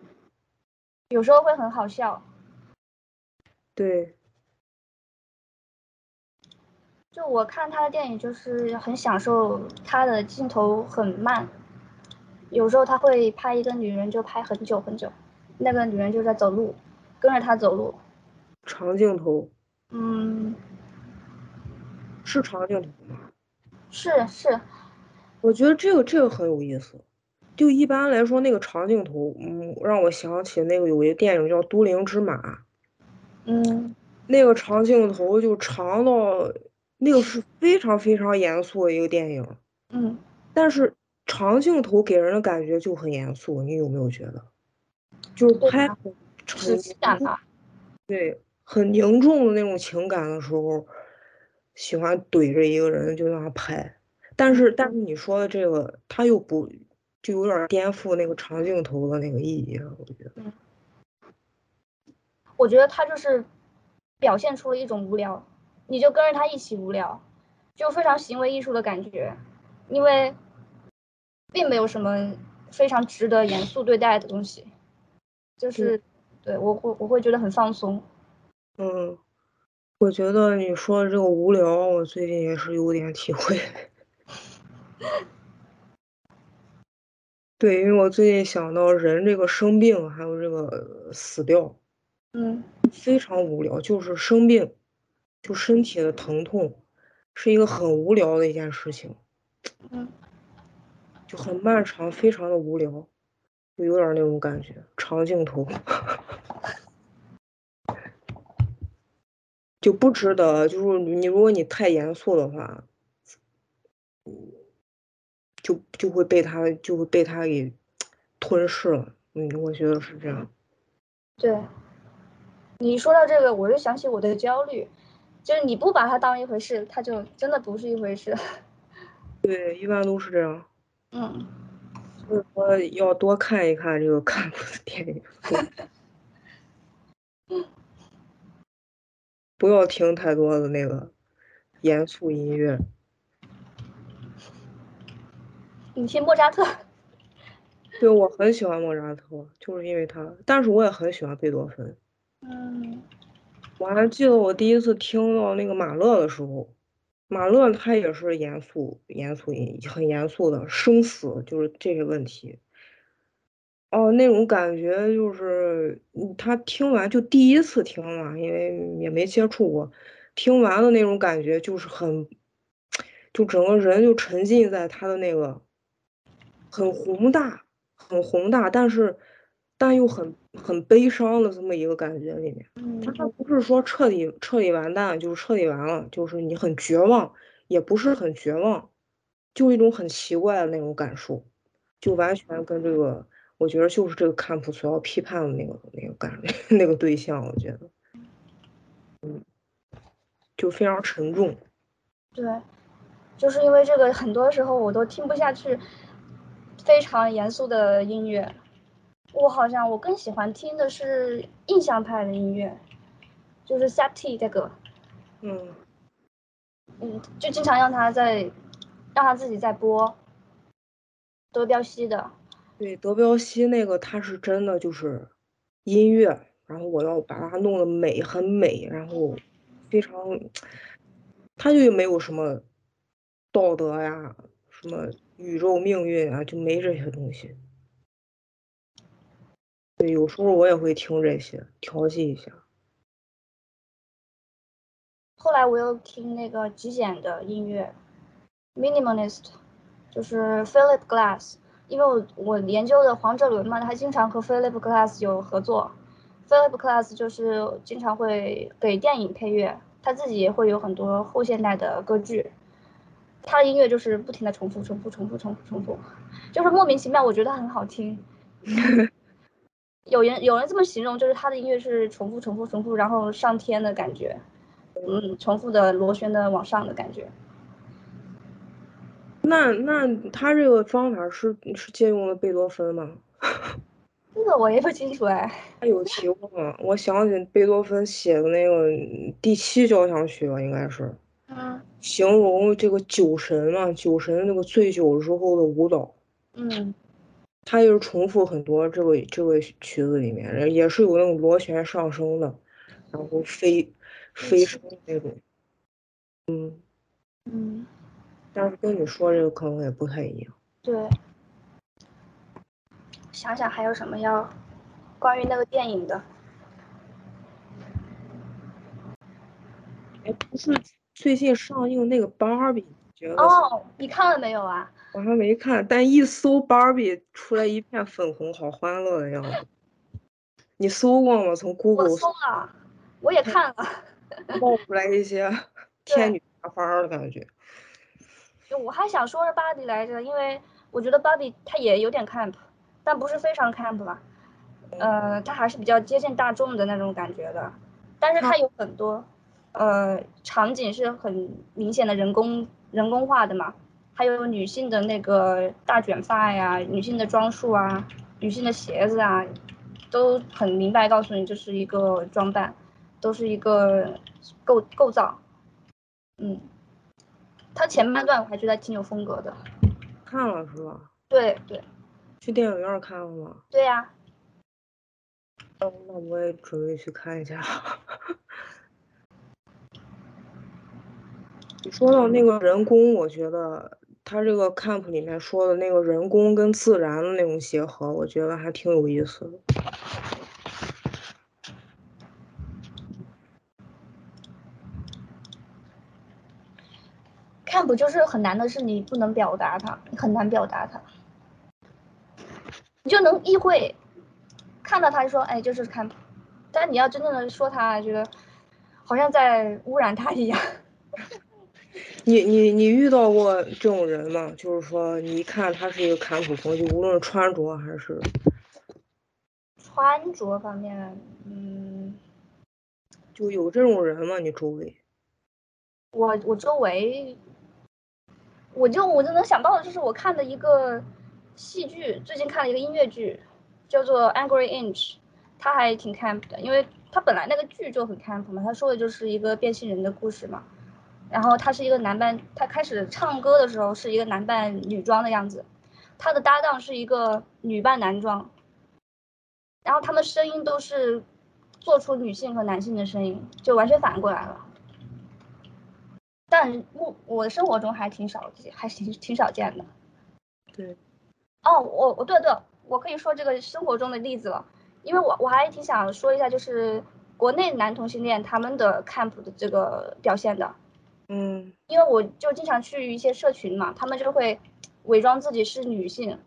S1: 有时候会很好笑。
S2: 对，
S1: 就我看他的电影，就是很享受他的镜头很慢，有时候他会拍一个女人就拍很久很久，那个女人就在走路，跟着他走路。
S2: 长镜头。
S1: 嗯。
S2: 是长镜头吗？
S1: 是是。
S2: 我觉得这个这个很有意思，就一般来说那个长镜头，嗯，让我想起那个有一个电影叫《都灵之马》，
S1: 嗯，
S2: 那个长镜头就长到，那个是非常非常严肃的一个电影，
S1: 嗯，
S2: 但是长镜头给人的感觉就很严肃，你有没有觉得？就是拍很对，很凝重的那种情感的时候，喜欢怼着一个人就让他拍。但是，但是你说的这个，他又不，就有点颠覆那个长镜头的那个意义了，我觉得。
S1: 嗯。我觉得他就是表现出了一种无聊，你就跟着他一起无聊，就非常行为艺术的感觉，因为并没有什么非常值得严肃对待的东西，就是对我会我会觉得很放松。
S2: 嗯，我觉得你说的这个无聊，我最近也是有点体会。对，因为我最近想到人这个生病，还有这个死掉，
S1: 嗯，
S2: 非常无聊。就是生病，就身体的疼痛，是一个很无聊的一件事情，
S1: 嗯，
S2: 就很漫长，非常的无聊，就有点那种感觉。长镜头，就不值得。就是你，如果你太严肃的话，嗯。就就会被他就会被他给吞噬了，嗯，我觉得是这样。
S1: 对，你说到这个，我就想起我的焦虑，就是你不把它当一回事，它就真的不是一回事。
S2: 对，一般都是这样。
S1: 嗯。
S2: 所以说要多看一看这个 看过的电影。不要听太多的那个严肃音乐。
S1: 你听莫扎特？
S2: 对，我很喜欢莫扎特，就是因为他。但是我也很喜欢贝多芬。
S1: 嗯。
S2: 我还记得我第一次听到那个马勒的时候，马勒他也是严肃、严肃、很严肃的生死，就是这些问题。哦，那种感觉就是，他听完就第一次听嘛，因为也没接触过，听完的那种感觉就是很，就整个人就沉浸在他的那个。很宏大，很宏大，但是但又很很悲伤的这么一个感觉里面。他不是说彻底彻底完蛋，就是彻底完了，就是你很绝望，也不是很绝望，就一种很奇怪的那种感受，就完全跟这个，我觉得就是这个看普所要批判的那个那个感 那个对象，我觉得，嗯，就非常沉重。
S1: 对，就是因为这个，很多时候我都听不下去非常严肃的音乐。我好像我更喜欢听的是印象派的音乐，就是 Sati 这个，
S2: 嗯，
S1: 嗯，就经常让他在让他自己在播德彪西的。
S2: 对，德彪西那个他是真的就是音乐，然后我要把它弄得美，很美，然后非常，他就没有什么道德呀，什么宇宙命运啊，就没这些东西。对，有时候我也会听这些，调剂一下。
S1: 后来我又听那个极简的音乐，minimalist，就是 Philip Glass，因为我我研究的黄哲伦嘛，他经常和 Philip Glass 有合作。Philip Glass 就是经常会给电影配乐，他自己也会有很多后现代的歌剧，他的音乐就是不停的重复、重复、重复、重复、重复，就是莫名其妙，我觉得很好听。有人有人这么形容，就是他的音乐是重复、重复、重复，然后上天的感觉，嗯，重复的螺旋的往上的感觉。
S2: 那那他这个方法是是借用了贝多芬吗？
S1: 这个我也不清楚哎。
S2: 他有提过吗？我想起贝多芬写的那个第七交响曲吧应该是，
S1: 嗯，
S2: 形容这个酒神嘛，酒神那个醉酒之后的舞蹈，
S1: 嗯。
S2: 他也是重复很多这个这个曲子里面，也是有那种螺旋上升的，然后飞飞升的那种，
S1: 嗯嗯，
S2: 但是跟你说这个可能也不太一样。
S1: 对，想想还有什么要关于那个电影的？
S2: 哎，不是最近上映那个芭比，觉得
S1: 哦，你看了没有啊？
S2: 我还没看，但一搜芭比出来一片粉红，好欢乐的样子。你搜过吗？从 Google
S1: 搜了，我也看了。
S2: 冒出来一些天女散花的感觉。
S1: 就我还想说是芭比来着，因为我觉得芭比它也有点 camp，但不是非常 camp 吧。呃，它还是比较接近大众的那种感觉的。但是它有很多呃场景是很明显的人工人工化的嘛。还有女性的那个大卷发呀，女性的装束啊，女性的鞋子啊，都很明白告诉你这是一个装扮，都是一个构构造。嗯，他前半段我还觉得挺有风格的。
S2: 看了是吧？
S1: 对对。
S2: 去电影院看了吗？
S1: 对呀。
S2: 那我也准备去看一下。你说到那个人工，我觉得。他这个 camp 里面说的那个人工跟自然的那种结合，我觉得还挺有意思的。
S1: Camp 就是很难的是你不能表达它，很难表达它，你就能意会，看到他就说，哎，就是 camp，但你要真正的说他，觉得好像在污染他一样。
S2: 你你你遇到过这种人吗？就是说，你一看他是一个坎普风，就无论穿着还是
S1: 穿着方面，嗯，
S2: 就有这种人吗？你周围？
S1: 我我周围，我就我就能想到的就是我看的一个戏剧，最近看了一个音乐剧，叫做《Angry Inch》，它还挺 camp 的，因为它本来那个剧就很 camp 嘛，它说的就是一个变性人的故事嘛。然后他是一个男扮，他开始唱歌的时候是一个男扮女装的样子，他的搭档是一个女扮男装，然后他们声音都是做出女性和男性的声音，就完全反过来了。但我我生活中还挺少见，还挺挺少见的。
S2: 对。
S1: 哦，我我对对，我可以说这个生活中的例子了，因为我我还挺想说一下，就是国内男同性恋他们的 camp 的这个表现的。
S2: 嗯，
S1: 因为我就经常去一些社群嘛，他们就会伪装自己是女性，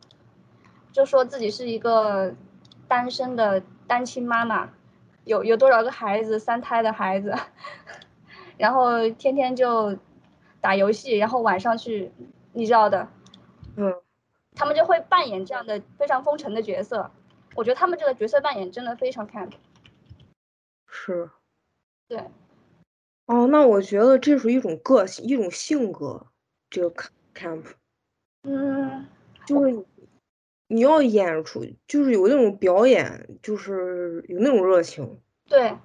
S1: 就说自己是一个单身的单亲妈妈，有有多少个孩子，三胎的孩子，然后天天就打游戏，然后晚上去，你知道的，
S2: 嗯，
S1: 他们就会扮演这样的非常风尘的角色。我觉得他们这个角色扮演真的非常 camp。
S2: 是，
S1: 对，
S2: 哦，那我觉得这是一种个性，一种性格，这个 camp，
S1: 嗯，
S2: 就是你要演出，就是有那种表演，就是有那种热情。
S1: 对，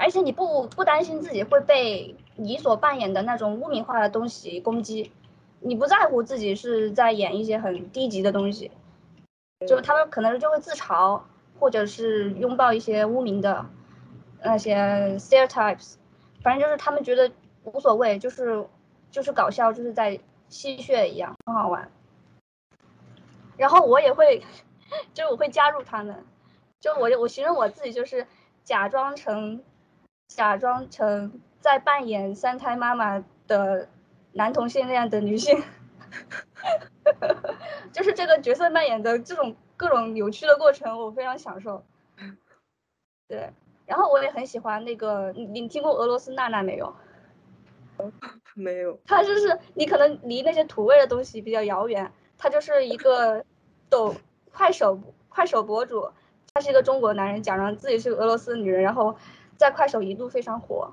S1: 而且你不不担心自己会被你所扮演的那种污名化的东西攻击，你不在乎自己是在演一些很低级的东西，就他们可能就会自嘲，或者是拥抱一些污名的那些 stereotypes，反正就是他们觉得无所谓，就是就是搞笑，就是在戏谑一样，很好玩。然后我也会，就我会加入他们，就我我形容我自己就是假装成，假装成在扮演三胎妈妈的男同性恋的女性，就是这个角色扮演的这种各种扭曲的过程，我非常享受。对，然后我也很喜欢那个，你你听过俄罗斯娜娜没有？
S2: 没有。
S1: 他就是你可能离那些土味的东西比较遥远。他就是一个抖快手快手博主，他是一个中国男人，假装自己是俄罗斯女人，然后在快手一度非常火。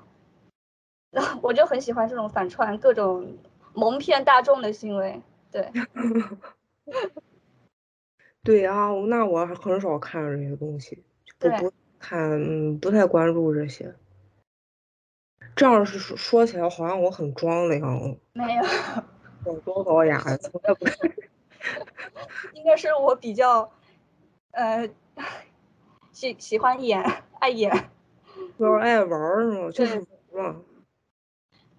S1: 然后我就很喜欢这种反串、各种蒙骗大众的行为。对，
S2: 对啊，那我很少看这些东西，不不看，不太关注这些。这样是说说起来，好像我很装的样子。
S1: 没有，
S2: 我多高雅呀，从来不看。
S1: 应该是我比较，呃，喜喜欢演，爱演，
S2: 就是爱玩是吗？就是嘛，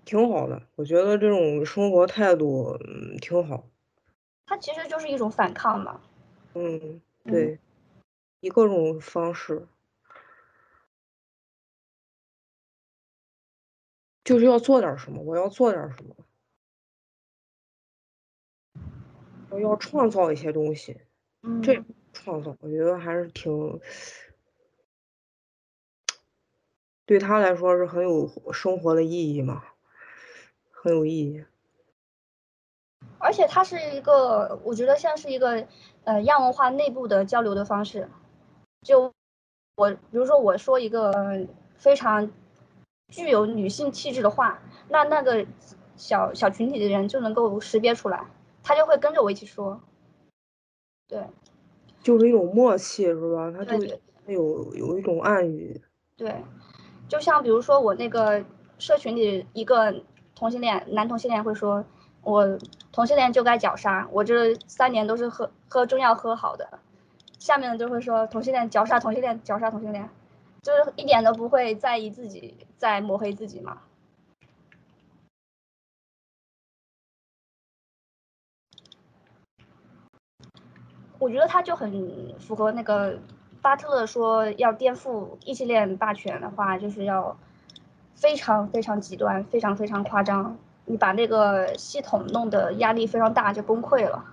S2: 挺好的。我觉得这种生活态度，嗯，挺好。
S1: 它其实就是一种反抗嘛。
S2: 嗯，对，以各种方式，就是要做点什么，我要做点什么。我要创造一些东西，这创造我觉得还是挺，对他来说是很有生活的意义嘛，很有意义。
S1: 而且它是一个，我觉得像是一个呃亚文化内部的交流的方式。就我比如说我说一个非常具有女性气质的话，那那个小小群体的人就能够识别出来。他就会跟着我一起说，对，
S2: 就是一种默契，是吧？他就有有一种暗语。
S1: 对，就像比如说我那个社群里一个同性恋男同性恋会说，我同性恋就该绞杀，我这三年都是喝喝中药喝好的。下面的就会说同性恋绞杀同性恋绞杀同性恋，就是一点都不会在意自己在抹黑自己嘛。我觉得他就很符合那个巴特勒说要颠覆异性恋霸权的话，就是要非常非常极端，非常非常夸张，你把那个系统弄得压力非常大，就崩溃了。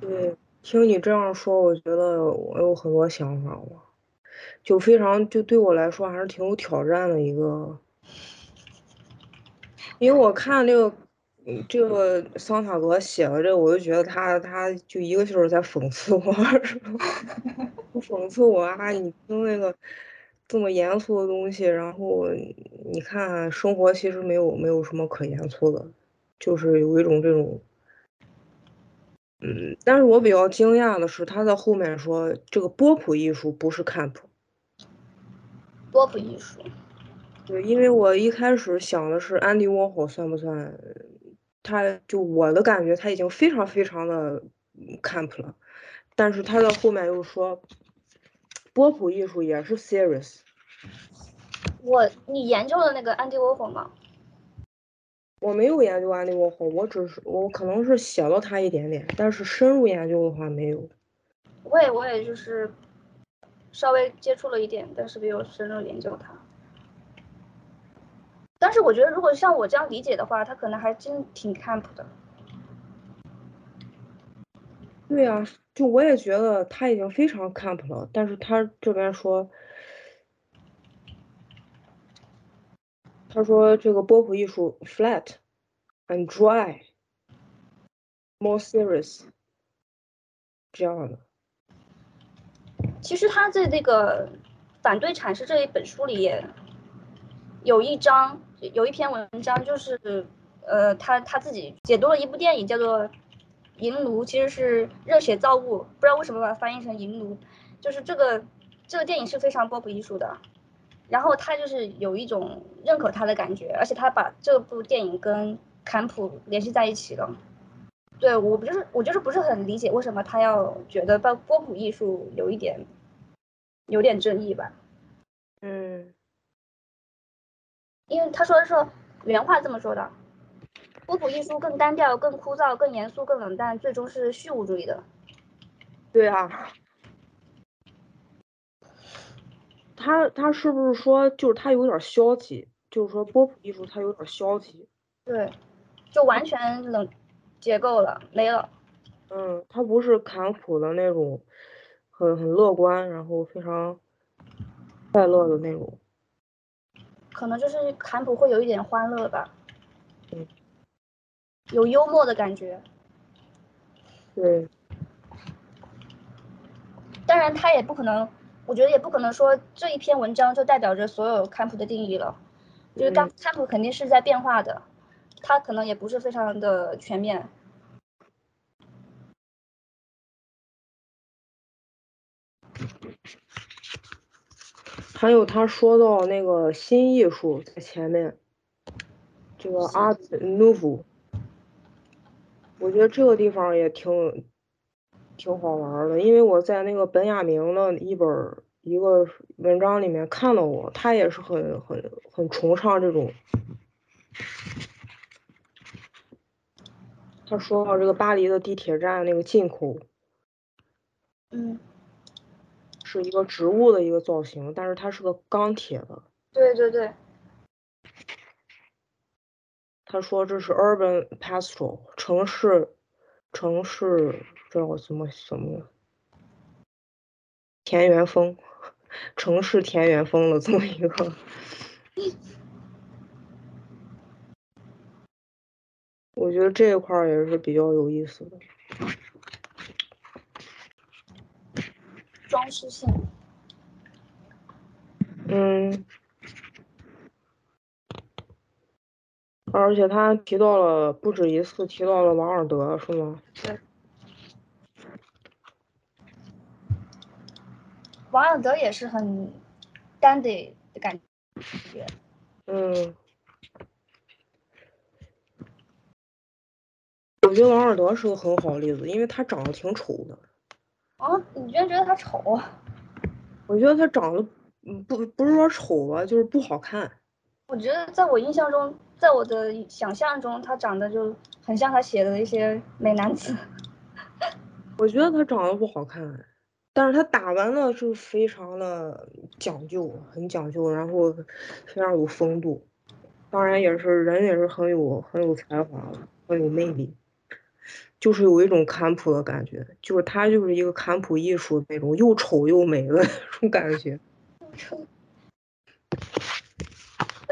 S2: 对，听你这样说，我觉得我有很多想法，我就非常就对我来说还是挺有挑战的一个，因为我看这个。这个桑塔格写了这个，我就觉得他他就一个劲儿在讽刺我，讽刺我啊！你听那个这么严肃的东西，然后你看生活其实没有没有什么可严肃的，就是有一种这种，嗯，但是我比较惊讶的是他在后面说这个波普艺术不是 camp，
S1: 波普艺术，
S2: 对，因为我一开始想的是安迪沃霍算不算？他就我的感觉，他已经非常非常的 camp 了，但是他的后面又说，波普艺术也是 serious。
S1: 我你研究了那个安迪沃霍吗？
S2: 我没有研究安迪沃霍，我只是我可能是写了他一点点，但是深入研究的话没有。
S1: 我也我也就是稍微接触了一点，但是没有深入研究他。但是我觉得，如果像我这样理解的话，他可能还真挺 camp 的。
S2: 对呀，就我也觉得他已经非常 camp 了，但是他这边说，他说这个波普艺术 flat and dry，more serious，这样的。
S1: 其实他在那个反对阐释这一本书里也有一章，有一篇文章，就是呃，他他自己解读了一部电影，叫做《银炉》，其实是热血造物，不知道为什么把它翻译成《银炉》，就是这个这个电影是非常波普艺术的，然后他就是有一种认可他的感觉，而且他把这部电影跟坎普联系在一起了。对我不就是我就是不是很理解为什么他要觉得波波普艺术有一点有点争议吧？
S2: 嗯，
S1: 因为他说的是原话这么说的，波普艺术更单调、更枯燥、更严肃、更冷淡，最终是虚无主义的。
S2: 对啊，他他是不是说就是他有点消极？就是说波普艺术他有点消极？
S1: 对，就完全冷。结构了没了，
S2: 嗯，他不是坎普的那种，很很乐观，然后非常快乐的那种，
S1: 可能就是坎普会有一点欢乐吧，
S2: 嗯，
S1: 有幽默的感觉，
S2: 对，
S1: 当然他也不可能，我觉得也不可能说这一篇文章就代表着所有坎普的定义了，就是当坎普肯定是在变化的。他可能也不是非常的全面，
S2: 还有他说到那个新艺术在前面，这个 Art Nouveau，我觉得这个地方也挺挺好玩的，因为我在那个本雅明的一本一个文章里面看到过，他也是很很很崇尚这种。他说到这个巴黎的地铁站那个进口，
S1: 嗯，
S2: 是一个植物的一个造型，但是它是个钢铁的。
S1: 对对对。
S2: 他说这是 urban pastoral 城市城市这我怎么怎么田园风，城市田园风的这么一个。我觉得这一块也是比较有意思的，嗯，而且他提到了不止一次提到了王尔德，是吗？
S1: 对。王尔德也是很 dandy 的感觉。
S2: 嗯。我觉得王尔德是个很好的例子，因为他长得挺丑的。
S1: 啊，你居然觉得他丑？
S2: 我觉得他长得，嗯，不，不是说丑吧，就是不好看。
S1: 我觉得在我印象中，在我的想象中，他长得就很像他写的一些美男子。
S2: 我觉得他长得不好看，但是他打完了是非常的讲究，很讲究，然后非常有风度。当然也是人也是很有很有才华，很有魅力。就是有一种坎普的感觉，就是他就是一个坎普艺术那种又丑又美的 那种感觉。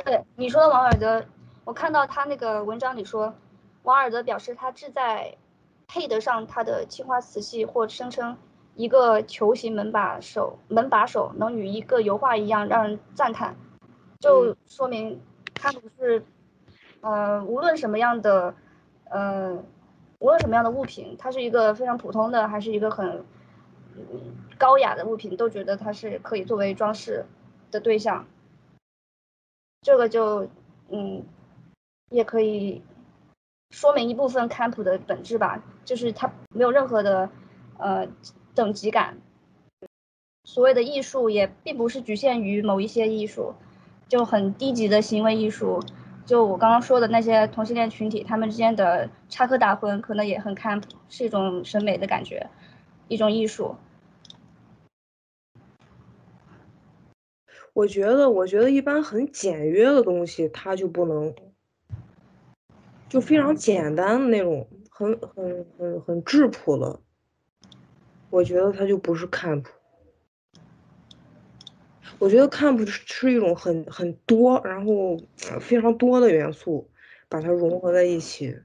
S1: 对你说的王尔德，我看到他那个文章里说，王尔德表示他志在配得上他的青花瓷器，或声称一个球形门把手门把手能与一个油画一样让人赞叹，就说明他不是，呃，无论什么样的，呃。无论什么样的物品，它是一个非常普通的，还是一个很高雅的物品，都觉得它是可以作为装饰的对象。这个就，嗯，也可以说明一部分坎普的本质吧，就是它没有任何的呃等级感。所谓的艺术也并不是局限于某一些艺术，就很低级的行为艺术。就我刚刚说的那些同性恋群体，他们之间的插科打诨可能也很看，是一种审美的感觉，一种艺术。
S2: 我觉得，我觉得一般很简约的东西，它就不能，就非常简单的那种，很很很很质朴的，我觉得它就不是 camp。我觉得 camp 是一种很很多，然后非常多的元素，把它融合在一起，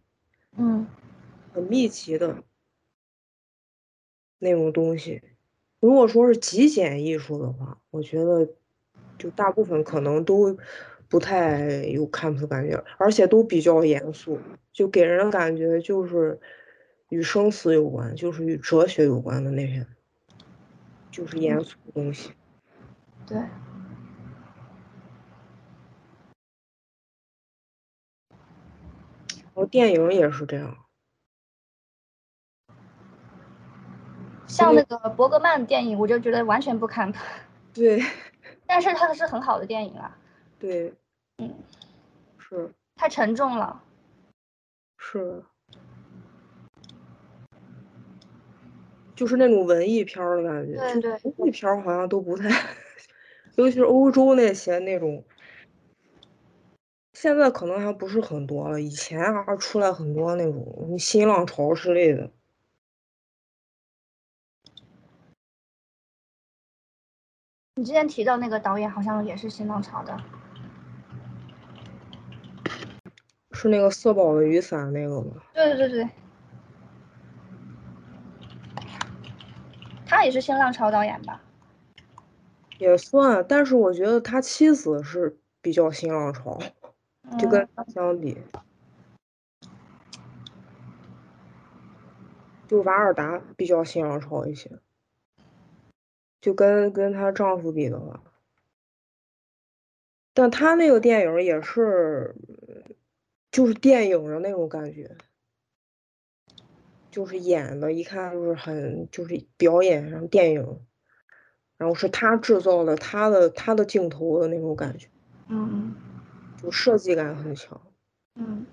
S1: 嗯，
S2: 很密集的那种东西。如果说是极简艺术的话，我觉得就大部分可能都不太有 camp 的感觉，而且都比较严肃，就给人的感觉就是与生死有关，就是与哲学有关的那些，就是严肃的东西。
S1: 对，然
S2: 后电影也是这样，
S1: 像那个伯格曼电影，我就觉得完全不堪。
S2: 对，
S1: 但是它是很好的电影啊。
S2: 对，
S1: 嗯，
S2: 是。
S1: 太沉重了。
S2: 是。就是那种文艺片的感觉，
S1: 对对，
S2: 文艺片好像都不太。尤其是欧洲那些那种，现在可能还不是很多了。以前啊，出来很多那种新浪潮之类的。
S1: 你之前提到那个导演，好像也是新浪潮的，
S2: 是那个色宝的雨伞那个吗？
S1: 对对对对，他也是新浪潮导演吧？
S2: 也算，但是我觉得他妻子是比较新浪潮，就跟他相比，就瓦尔达比较新浪潮一些，就跟跟她丈夫比的话，但他那个电影也是，就是电影的那种感觉，就是演的，一看就是很就是表演上电影。然后是他制造的，他的他的镜头的那种感觉，
S1: 嗯，
S2: 就设计感很强，嗯。